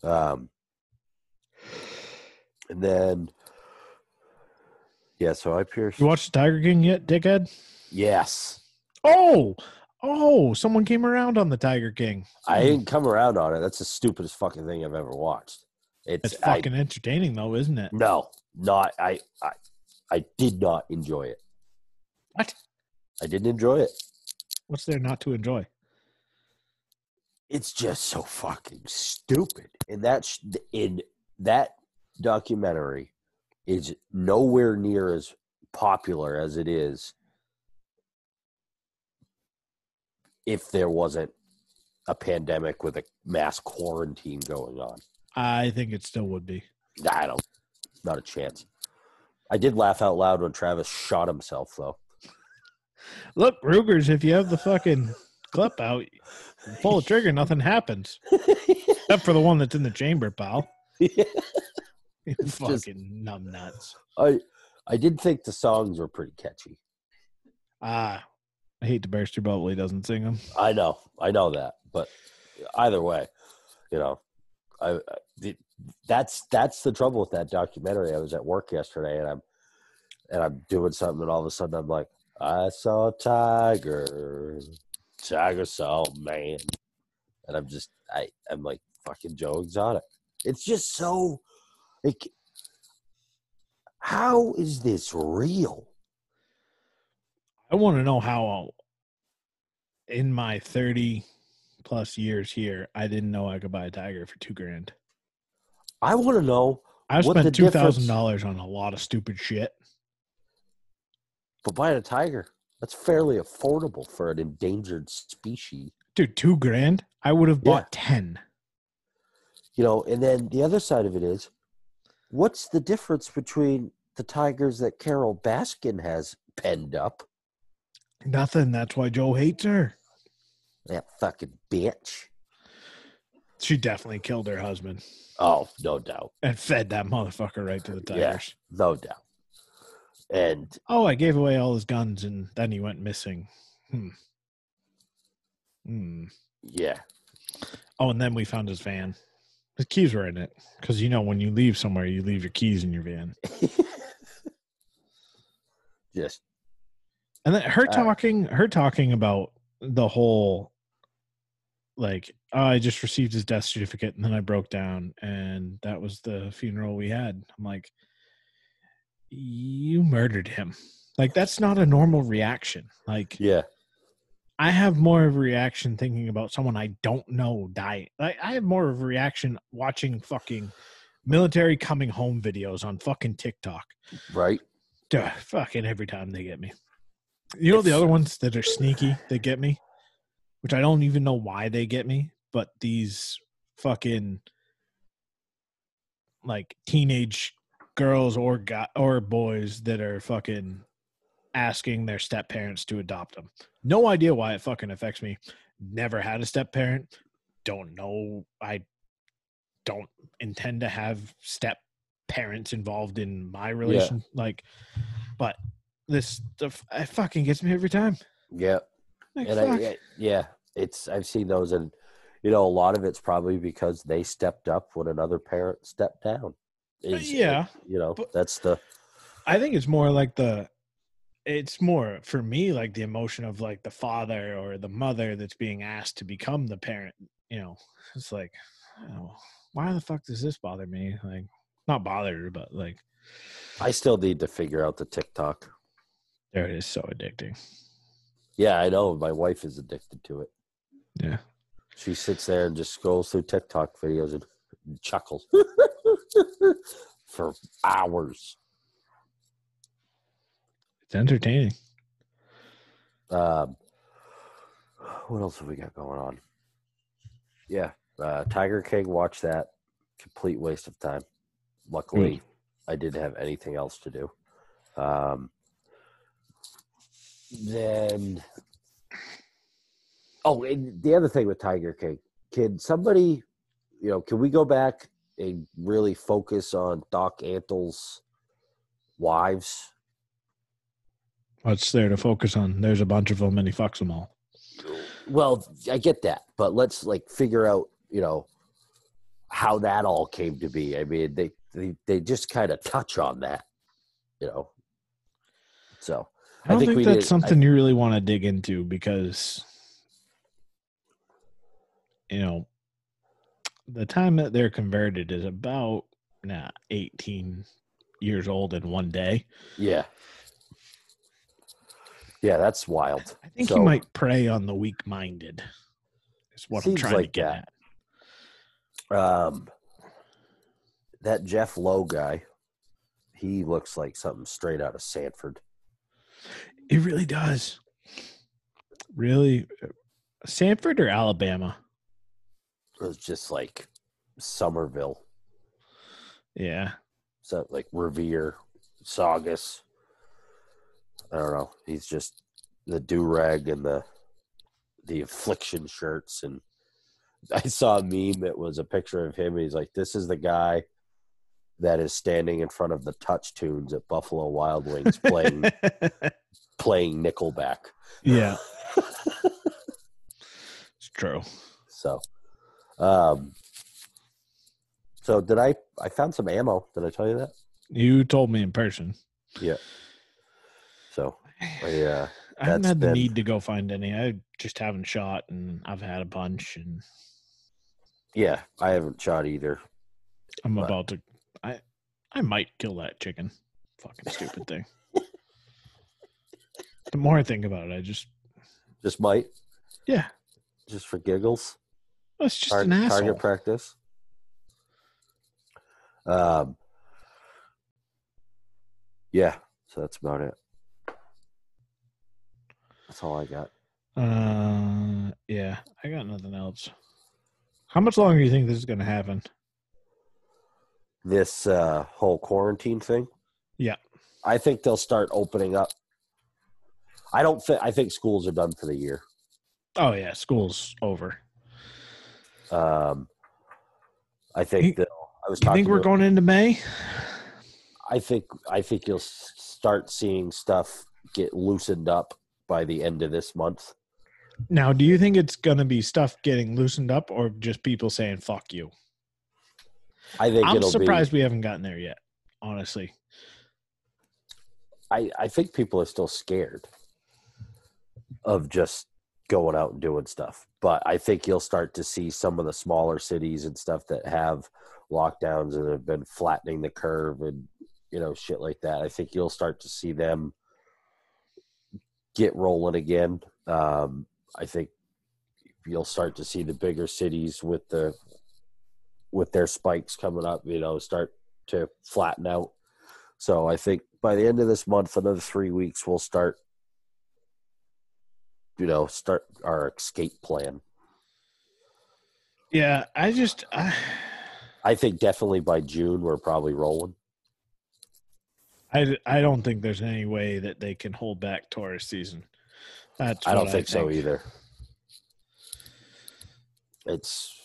Um, and then yeah, so I pierced. You watched the Tiger King yet, dickhead? Yes, Oh, oh, someone came around on the Tiger King. I didn't come around on it. That's the stupidest fucking thing I've ever watched. It's, It's I- fucking entertaining, though, isn't it? no, not I. I I did not enjoy it. What? I didn't enjoy it. What's there not to enjoy? It's just so fucking stupid. And that's in that documentary is nowhere near as popular as it is if there wasn't a pandemic with a mass quarantine going on. I think it still would be. I don't, not a chance. I did laugh out loud when Travis shot himself, though. Look, Rugers, if you have the fucking clip out, pull the trigger, nothing happens. Except for the one that's in the chamber, pal. You It's just- fucking numb nuts. I, I did think the songs were pretty catchy. Ah, I hate to burst your bubble. He doesn't sing them. I know, I know that, but either way, you know, I, I that's that's the trouble with that documentary. I was at work yesterday, and I'm and I'm doing something, and all of a sudden I'm like, I saw a tiger, tiger a man, and I'm just I I'm like fucking Joe Exotic. It's just so like, how is this real? I want to know how, uh, in my 30 plus years here, I didn't know I could buy a tiger for two grand. I want to know I've the spent two difference- thousand dollars on a lot of stupid shit. But buying a tiger, that's fairly affordable for an endangered species. Dude, two grand? I would have Yeah. bought ten. You know, and then the other side of it is what's the difference between the tigers that Carole Baskin has penned up? Nothing. That's why Joe hates her. That fucking bitch. She definitely killed her husband Oh, no doubt. and fed that motherfucker right to the Yeah. tigers. No doubt. And Oh, I gave away all his guns and then he went missing. Hmm. Hmm. yeah, Oh, and then we found his van. His keys were in it. Because you know, when you leave somewhere, you leave your keys in your van. yes. And then her Uh, talking, her talking about the whole, like, oh, I just received his death certificate, and then I broke down, and that was the funeral we had. I'm like, you murdered him. Like, that's not a normal reaction. Like, Yeah. I have more of a reaction thinking about someone I don't know dying. Like, I have more of a reaction watching fucking military coming home videos on fucking TikTok. Right. Duh, fucking every time they get me. You know the other ones that are sneaky that get me, which I don't even know why they get me, but these fucking like teenage girls or guy, or boys that are fucking asking their step parents to adopt them. No idea why it fucking affects me. Never had a step parent. Don't know. I don't intend to have step parents involved in my relation. Like, but this stuff it fucking gets me every time. Yeah. Like, and. I, I- yeah, it's I've seen those, and you know, a lot of it's probably because they stepped up when another parent stepped down. Is- yeah, you know, that's the I think it's more like the it's more for me like the emotion of like the father or the mother that's being asked to become the parent, you know. It's like oh, why the fuck does this bother me? Like not bother but like I still need to figure out the TikTok. there it is so addicting. Yeah, I know. My wife is addicted to it. Yeah. She sits there and just scrolls through TikTok videos and chuckles for hours. It's entertaining. Um, what else have we got going on? Yeah, uh, Tiger King. Watch that. Complete waste of time. Luckily, I didn't have anything else to do. Um, then, oh, and the other thing with Tiger King, can somebody, you know, can we go back and really focus on Doc Antle's wives? What's there to focus on? There's a bunch of them and he fucks them all. Well, I get that, but let's like figure out, you know, how that all came to be. I mean, they they, they just kind of touch on that, you know. So I don't think think, that's did- something you really want to dig into because you know the time that they're converted is about nah, 18 years old in one day. yeah, yeah, that's wild. I think So- he might prey on the weak minded. Is what I'm trying like to get that. at. Um, that Jeff Lowe guy, he looks like something straight out of Sanford. It really does. Really Sanford or Alabama? It was just like Somerville, Yeah. so like Revere, Saugus. I don't know. He's just the do rag and the the affliction shirts, and I saw a meme. It was a picture of him. He's like, "This is the guy that is standing in front of the TouchTunes at Buffalo Wild Wings playing playing Nickelback." yeah. It's true. So, um, so did I? I found some ammo. Did I tell you that? You told me in person. Yeah. So, I, uh, I haven't had the been- need to go find any. I just haven't shot, and I've had a bunch, and yeah, I haven't shot either. I'm But- about to. I I might kill that chicken. Fucking stupid thing. the more I think about it, I just Just might, yeah, just for giggles. That's just Tar- an asshole. target practice. Um, yeah, so that's about it. That's all I got. Uh, yeah, I got nothing else. How much longer do you think this is going to happen? This uh, whole quarantine thing. Yeah. I think they'll start opening up. I don't think. I think schools are done for the year. Oh yeah, school's over. Um, I think You- that I was You think we're going into May? I think I think you'll start seeing stuff get loosened up by the end of this month. Now, do you think it's going to be stuff getting loosened up, or just people saying "fuck you"? I think I'm surprised be. we haven't gotten there yet. Honestly, I I think people are still scared. of just going out and doing stuff. But I think you'll start to see some of the smaller cities and stuff that have lockdowns and have been flattening the curve and you know shit like that. I think you'll start to see them get rolling again. Um, I think you'll start to see the bigger cities with the with their spikes coming up, you know, start to flatten out. So I think by the end of this month, another three weeks, we'll start, you know, start our escape plan. Yeah, I just I, I think definitely by June we're probably rolling. I I don't think there's any way that they can hold back tourist season. That's I don't what think, so either. It's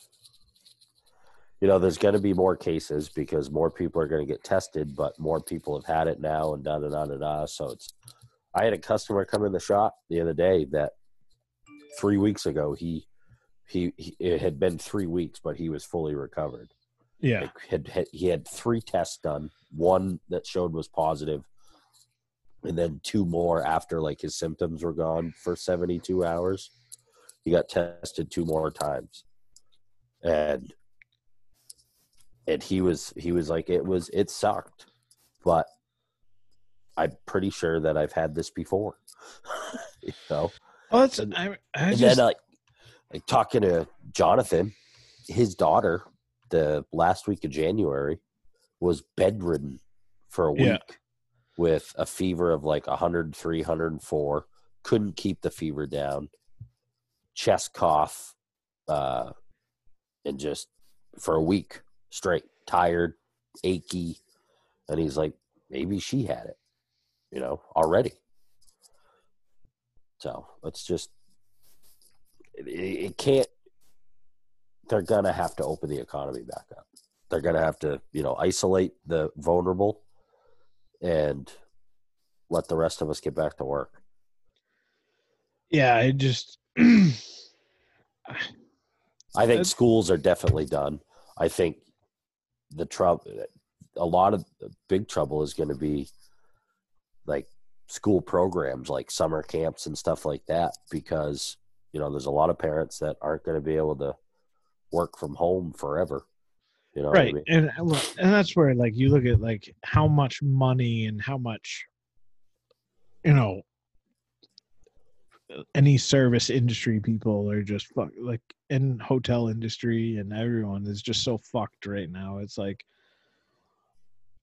you know, there's going to be more cases because more people are going to get tested, but more people have had it now and da da da da da. So it's. I had a customer come in the shop the other day that three weeks ago he he, he it had been three weeks, but he was fully recovered. Yeah, had, had he had three tests done, one that showed was positive, and then two more after like his symptoms were gone for 72 hours. He got tested two more times, and and he was he was like it was it sucked, but I'm pretty sure that I've had this before. you know, well, it's And- I, I and just then like, like talking to Jonathan, his daughter, the last week of January, was bedridden for a week Yeah. with a fever of like 103, 104. Couldn't keep the fever down, chest cough, uh, and just for a week straight, tired, achy. And he's like, maybe she had it, you know, already. So let's just it, it can't they're gonna have to open the economy back up. They're gonna have to you know isolate the vulnerable and let the rest of us get back to work. Yeah, I just i think schools are definitely done. I think the trouble a lot of the big trouble is going to be like school programs like summer camps and stuff like that because you know there's a lot of parents that aren't going to be able to work from home forever you know what I right mean? and uh, look, and that's where like you look at like how much money and how much you know any service industry people are just fuck like in hotel industry and everyone is just so fucked right now it's like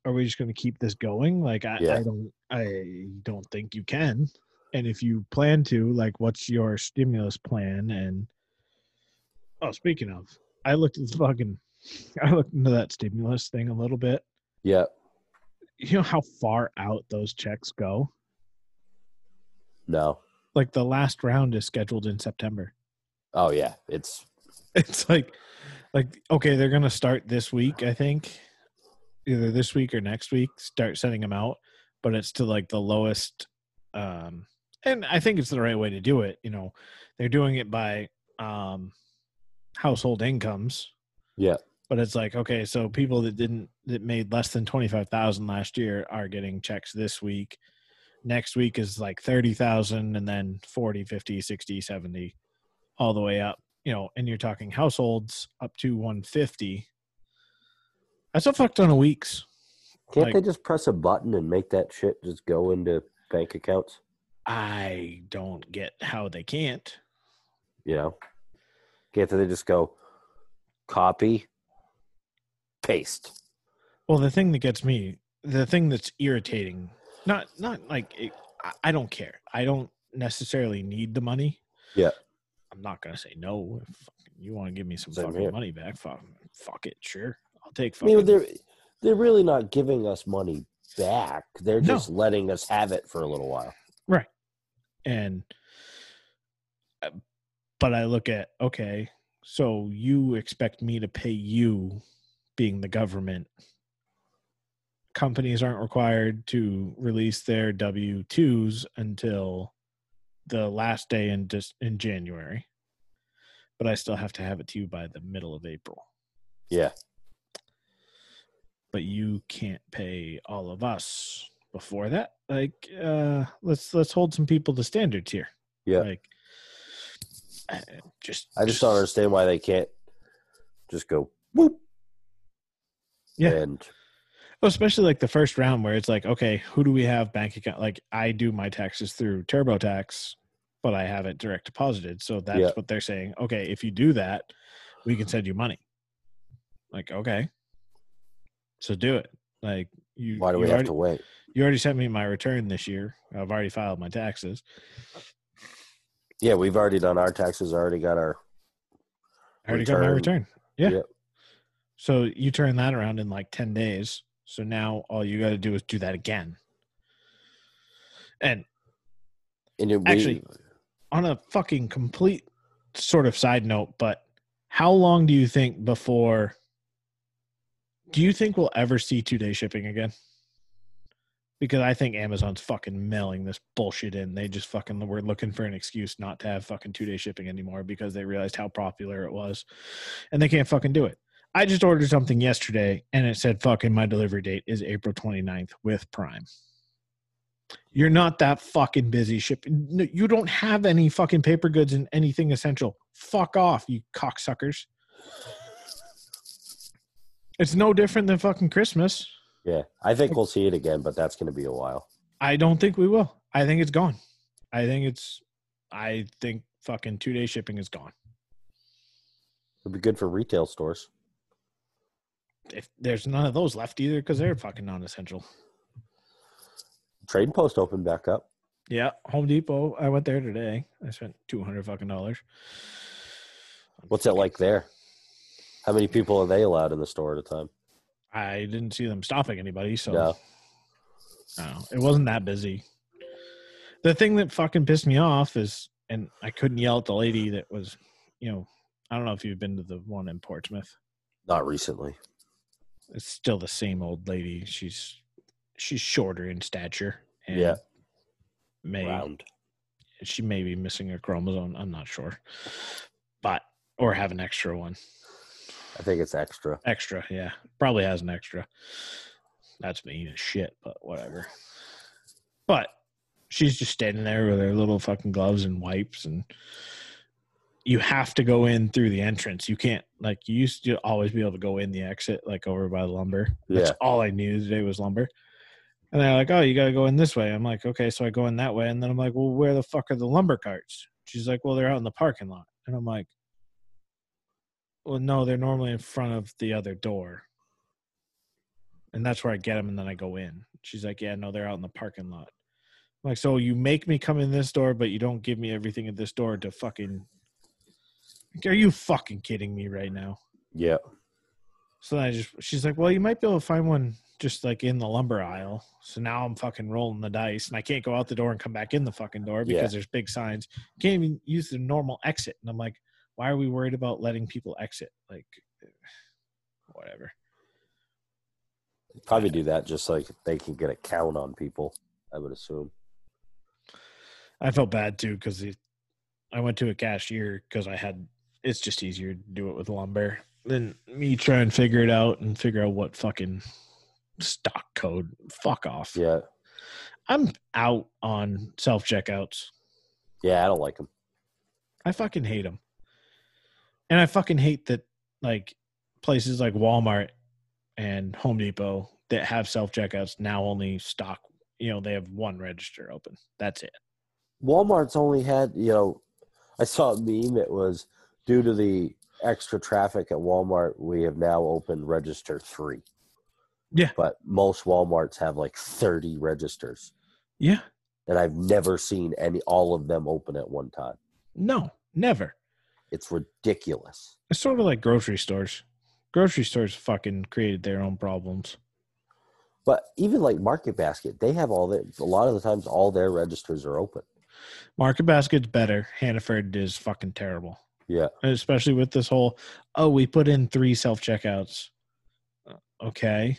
are we just going to keep this going? Like I, Yeah. I don't i don't think you can. And if you plan to like what's your stimulus plan? And oh speaking of i looked at the fucking i looked into that stimulus thing a little bit. Yeah. You know how far out those checks go? No. Like the last round is scheduled in september. Oh yeah. It's it's like like okay they're gonna start this week i think either this week or next week start sending them out but it's to like the lowest um and i think it's the right way to do it you know. They're doing it by um household incomes. Yeah. But it's like okay so people that didn't that made less than 25000 last year are getting checks this week. Next week is like 30000 and then 40 50 60 70 all the way up you know and you're talking households up to 150 that's a fuck ton of weeks. Can't Like- they just press a button and make that shit just go into bank accounts? I don't get how they can't. You know? Can't they just go copy paste? Well the thing that gets me the thing that's irritating not not like it, I, don't care. I don't necessarily need the money. Yeah. i'm not gonna say no if you want to give me some Same fucking here. money back fuck, fuck it sure take I mean, they're they're really not giving us money back. They're No. just letting us have it for a little while. right and uh, but i look at okay so you expect me to pay you being the government companies aren't required to release their w2s until the last day in just in january but i still have to have it to you by the middle of april Yeah, but you can't pay all of us before that like uh let's let's hold some people to standards here Yeah. Like, uh, just I just don't understand why they can't just go whoop. Yeah. And Well, especially like the first round where it's like, okay, who do we have bank account? Like I do my taxes through TurboTax, but I have it direct deposited. So that's Yeah. what they're saying. Okay, if you do that, we can send you money. Like, okay. So do it. Like you why do we have already, to wait? you already sent me my return this year. I've already filed my taxes. Yeah, we've already done our taxes. I Already got our. I already got my Return. return. Yeah. Yep. So you turn that around in like 10 days. So now all you got to do is do that again. And And it, we, Actually- on a fucking complete sort of side note, but how long do you think before do you think we'll ever see two day shipping again? Because I think Amazon's fucking mailing this bullshit in. They just fucking were looking for an excuse not to have fucking two day shipping anymore because they realized how popular it was. And they can't fucking do it. I just ordered something yesterday and it said fucking my delivery date is April 29th with Prime. You're not that fucking busy shipping. You don't have any fucking paper goods and anything essential. Fuck off, you cocksuckers. It's no different than fucking Christmas. yeah, I think we'll see it again, but that's going to be a while. I don't think we will. I think it's gone. I think it's. I think fucking two day shipping is gone. It'll be good for retail stores. If there's none of those left either, because they're fucking non-essential. Trading Post opened back up. Yeah, Home Depot. I went there today. I spent two hundred fucking dollars. What's it like there? How many people are they allowed in the store at a time? I didn't see them stopping anybody, so No. I. It wasn't that busy. The thing that fucking pissed me off is, and I couldn't yell at the lady that was, you know, I don't know if you've been to the one in Portsmouth. Not recently. It's still the same old lady. She's she's shorter in stature. And Yeah. may Round. she may be missing a chromosome. I'm not sure, but or have an extra one. I think it's extra. Extra, yeah, probably has an extra. That's me as shit, but whatever. But she's just standing there with her little fucking gloves and wipes, and you have to go in through the entrance. You can't like you used to always be able to go in the exit, like over by the lumber. That's Yeah. all I knew today was lumber. And they're like, "Oh, you got to go in this way." I'm like, "Okay," so I go in that way, and then I'm like, "Well, where the fuck are the lumber carts?" She's like, "Well, they're out in the parking lot," and I'm like, "Well, no, they're normally in front of the other door." And that's where I get them, and then I go in. She's like, "Yeah, no, they're out in the parking lot." I'm like, so you make me come in this door, but you don't give me everything at this door to fucking. Are you fucking kidding me right now? Yeah. So then I just, she's like, well, you might be able to find one just like in the lumber aisle. So now I'm fucking rolling the dice and I can't go out the door and come back in the fucking door because Yeah. there's big signs. Can't even use the normal exit. And I'm like, why are we worried about letting people exit? Like, eh, whatever. Probably do that just like they can get a count on people, I would assume. I felt bad too because I went to a cashier because I had, it's just easier to do it with lumber than me try and figure it out and figure out what fucking stock code. Fuck off. Yeah. I'm out on self checkouts. Yeah, I don't like them. I fucking hate them. And I fucking hate that like places like Walmart and Home Depot that have self checkouts now only stock, you know, they have one register open. That's it. Walmart's only had, you know, I saw a meme. It was due to the extra traffic at Walmart, we have now opened register three. Yeah. But most Walmarts have like 30 registers. Yeah. And I've never seen any all of them open at one time. No, never. It's ridiculous. It's sort of like grocery stores. Grocery stores fucking created their own problems. But even like Market Basket, they have all their a lot of the times all their registers are open. Market Basket's better. Hannaford is fucking terrible. Yeah. especially with this whole oh we put in three self checkouts okay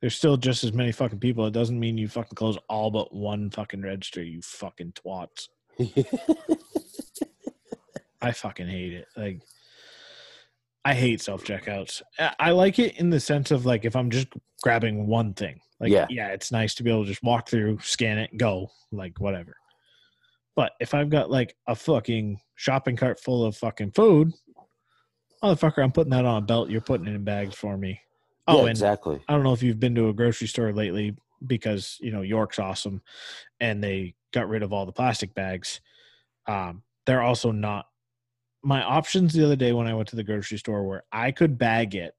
there's still just as many fucking people it doesn't mean you fucking close all but one fucking register you fucking twats i fucking hate it like i hate self checkouts I, like it in the sense of like if i'm just grabbing one thing like Yeah. yeah it's nice to be able to just walk through scan it go like whatever But if I've got like a fucking shopping cart full of fucking food, motherfucker, I'm putting that on a belt. You're putting it in bags for me. Oh, yeah, and exactly. I don't know if you've been to a grocery store lately because you know York's awesome, and they got rid of all the plastic bags. Um, they're also not my options the other day when I went to the grocery store were I could bag it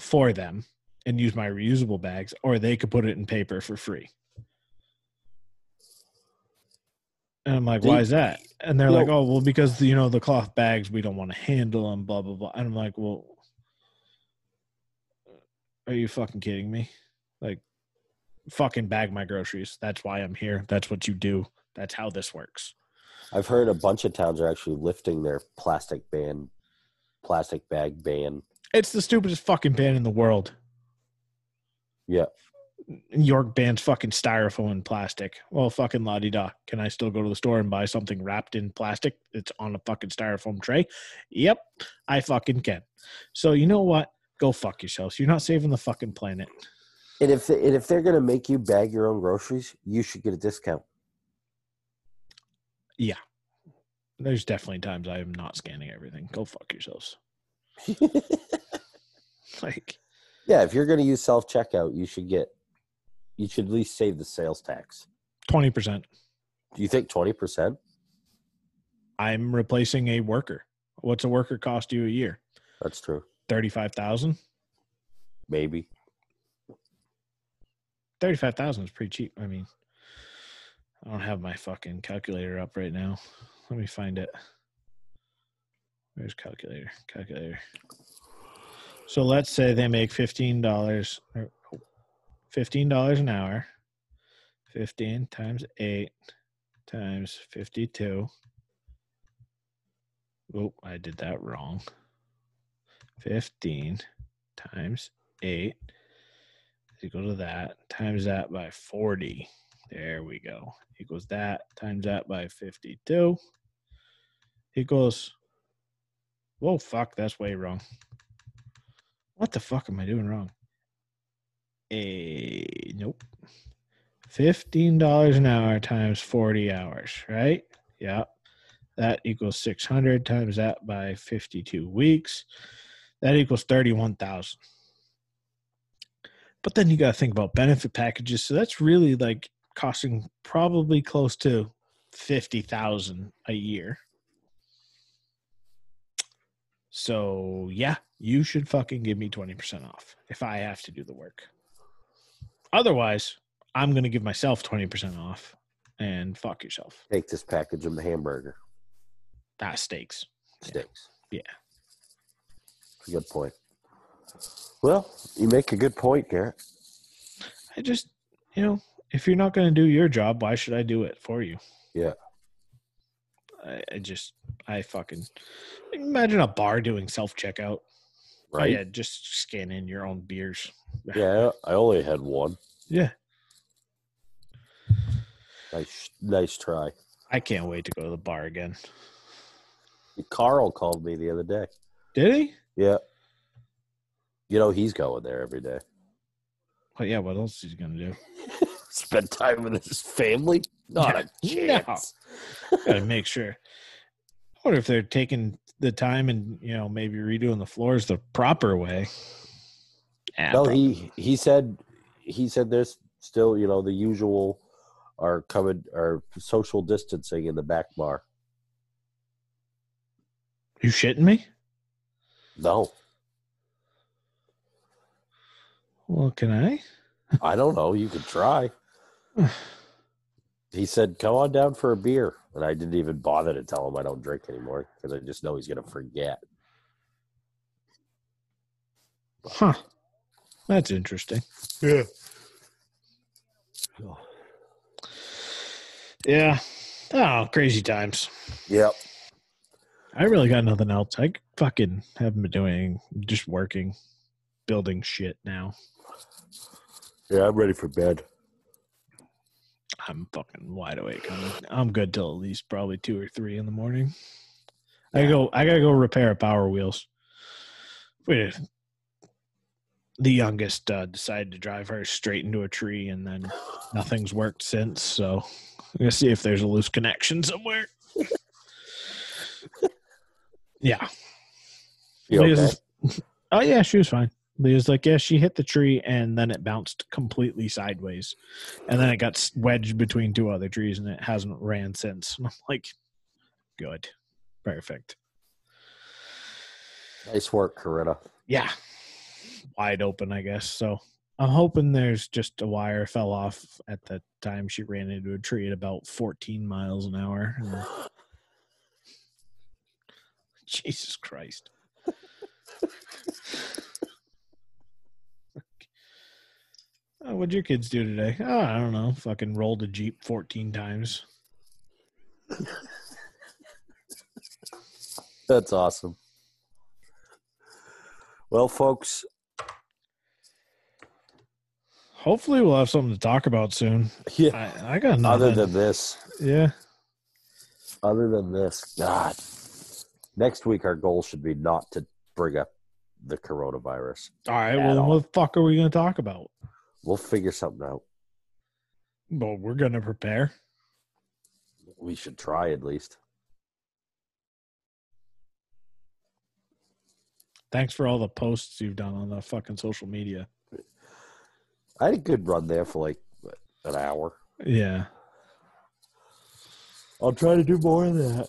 for them and use my reusable bags, or they could put it in paper for free. And I'm like, why is that? And they're you like, oh, well, because you know the cloth bags, we don't want to handle them, blah blah blah. And I'm like, well, are you fucking kidding me? Like, fucking bag my groceries. That's why I'm here. That's what you do. That's how this works. I've heard a bunch of towns are actually lifting their plastic ban, plastic bag ban. It's the stupidest fucking ban in the world. Yeah. York bans fucking styrofoam and plastic. Well, fucking la di da. Can I still go to the store and buy something wrapped in plastic that's on a fucking styrofoam tray? Yep, I fucking can. So you know what? Go fuck yourselves. You're not saving the fucking planet. And if and if they're gonna make you bag your own groceries, you should get a discount. There's definitely times I am not scanning everything. Go fuck yourselves. Like, yeah, if you're gonna use self checkout, you should get. You should at least save the sales tax. twenty percent. Do you think twenty percent? I'm replacing a worker. What's a worker cost you a year? That's true. Thirty-five thousand. Maybe. Thirty-five thousand is pretty cheap. I mean, I don't have my fucking calculator up right now. Let me find it. Where's calculator? Calculator. So let's say they make fifteen dollars, fifteen dollars an hour. Fifteen times eight times fifty-two. Oh, I did that wrong. Fifteen times eight equal to that times that by 40 there we go. Equals that times that by 52 equals whoa fuck that's way wrong. What the fuck am i doing wrong? A nope. $15 an hour times 40 hours right? Yeah that equals 600 times that by 52 weeks. That equals 31000 but then you got to think about benefit packages. So that's really like costing probably close to 50,000 a year. So, yeah, you should fucking give me 20% off if I have to do the work. Otherwise, I'm going to give myself 20% off and fuck yourself. Take this package of the hamburger ah, That stakes. Yeah. Yeah. Good point. Well, you make a good point, Garrett. I just, you know, if you're not going to do your job, why should I do it for you? Yeah. I, I just, I fucking imagine a bar doing self checkout. Oh, Right? yeah, just scan in your own beers. yeah, I only had one. Yeah. Nice, nice try. I can't wait to go to the bar again. Carl called me the other day. Did he? Yeah. You know he's going there every day. Well, yeah, what else is he going to do? Spend time with his family? Not a No. chance. Got to make sure. I wonder if they're taking the time and, you know, maybe redoing the floors the proper way. Ah, No, prob- he he said he said there's still you know the usual are covered are social distancing in the back bar. You shitting me? No, Well, can I? I don't know. You could try. He said, "Come on down for a beer," and I didn't even bother to tell him I don't drink anymore because I just know he's gonna forget. Huh. That's interesting. Yeah. Yeah. Oh, crazy times. Yep. I really got nothing else. I fucking haven't been doing just working, building shit now. Yeah, I'm ready for bed. I'm fucking wide awake. I'm, I'm good till at least probably two or three in the morning. I go. I gotta go repair a power wheels. Wait, the youngest uh, decided to drive her straight into a tree, and then nothing's worked since. So I'm gonna see if there's a loose connection somewhere. yeah. You okay? Oh yeah, she was fine. Leah's like, yeah, she hit the tree and then it bounced completely sideways, and then it got wedged between two other trees, and it hasn't ran since. And I'm like, good, perfect. Nice work, Corinna. Yeah, wide open, I guess. So I'm hoping there's just a wire fell off at the time she ran into a tree at about 14 miles an hour. Jesus Christ. Oh, what'd your kids do today? Oh, I don't know. Fucking rolled a Jeep 14 times. That's awesome. Well, folks, Hopefully, we'll have something to talk about soon. yeah. I, I got nothing. Other than this, yeah. other than this, God, next week our goal should be not to bring up the coronavirus. All right. Well, all. what the fuck are we going to talk about? We'll figure something out. Well, we're going to prepare. We should try at least. Thanks for all the posts you've done on the fucking social media. I had a good run there for like an hour. Yeah. I'll try to do more of that.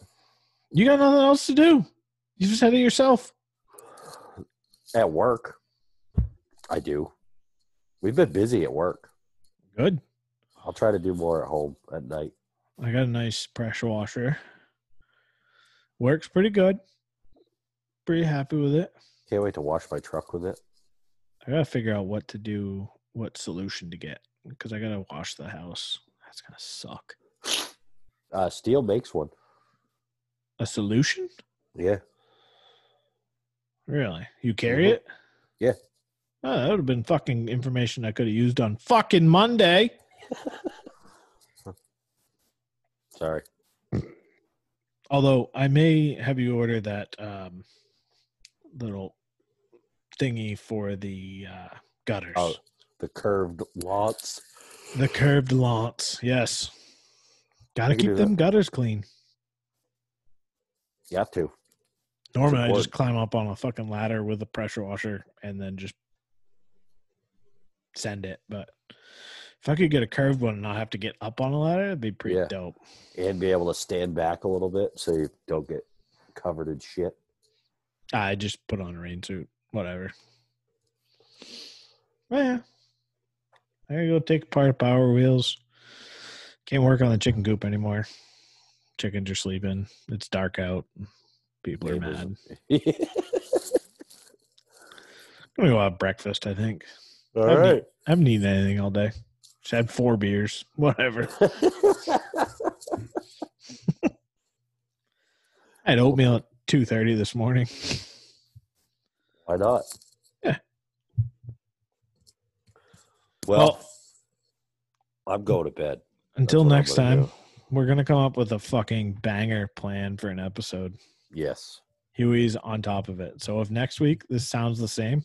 You got nothing else to do. You just had it yourself. At work, I do. We've been busy at work. Good. I'll try to do more at home at night. I got a nice pressure washer. Works pretty good. Pretty happy with it. Can't wait to wash my truck with it. I gotta figure out what to do, what solution to get, because I gotta wash the house. That's gonna suck. Uh, Stihl makes one. A solution? Yeah. Really? You carry Mhm. it? Yeah. Oh, that would have been fucking information I could have used on fucking Monday. Sorry. Although I may have you order that um, little thingy for the uh, gutters. Oh, the curved lots. The curved lance. Yes. Got to keep them gutters clean. You have to. Normally, I just climb up on a fucking ladder with a pressure washer and then just send it. But if I could get a curved one and not have to get up on a ladder, it'd be pretty Yeah. dope. And be able to stand back a little bit so you don't get covered in shit. I just put on a rain suit. Whatever. Well, yeah. I gotta go take apart power wheels. Can't work on the chicken coop anymore. Chickens are sleeping. It's dark out. People are mad. I'm gonna go have breakfast, I think. All That'd be- right. I haven't eaten anything all day. Just had four beers. Whatever. I had oatmeal at two thirty this morning. Why not? Yeah. Well, Well- I'm going to bed. Until next time, do. we're gonna come up with a fucking banger plan for an episode. Yes. Huey's on top of it. So if next week this sounds the same,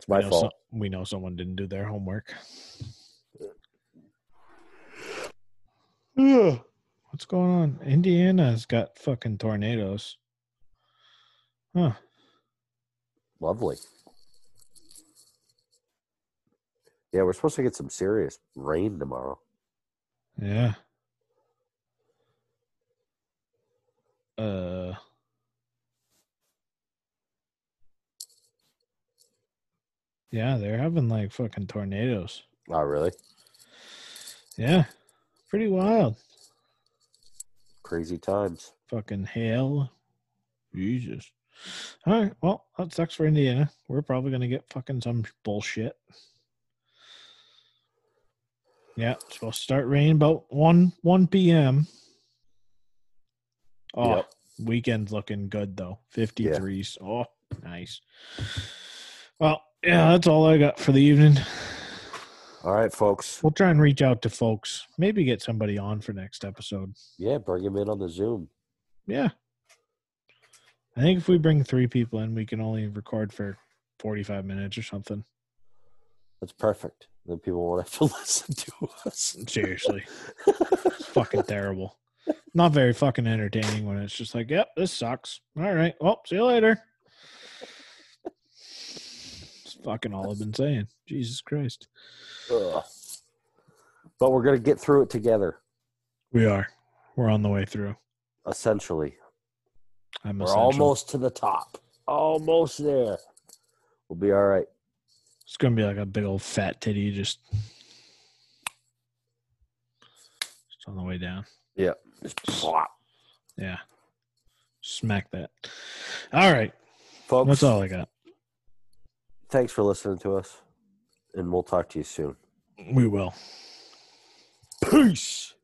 It's my we know, fault. so- we know someone didn't do their homework. What's going on? Indiana's got fucking tornadoes. Huh. Lovely. Yeah, we're supposed to get some serious rain tomorrow. Yeah. Uh. Yeah, they're having like fucking tornadoes. Oh, really? Yeah. Pretty wild. Crazy times. Fucking hail. Jesus. All right. Well, that sucks for Indiana. We're probably going to get fucking some bullshit. Yeah, it's supposed to start raining about 1 1 p.m. Oh, Yep. weekend's looking good though. 53s. Oh, nice. Well, yeah, that's all I got for the evening. All right, folks. We'll try and reach out to folks. Maybe get somebody on for next episode. Yeah, bring him in on the Zoom. Yeah. I think if we bring three people in, we can only record for 45 minutes or something. That's perfect. Then people won't have to listen to us. Seriously. it's fucking terrible. Not very fucking entertaining when it's just like, yep, this sucks. All right. Well, see you later. Fucking all I've been saying. Jesus Christ. Ugh. But we're gonna get through it together. We are. We're on the way through. Essentially, I'm we're essential. almost to the top. Almost there. We'll be all right. It's gonna be like a big old fat titty just, just on the way down. Just plop. Yeah. Smack that. All right. Folks, That's all I got. Thanks for listening to us, and we'll talk to you soon. We will. Peace.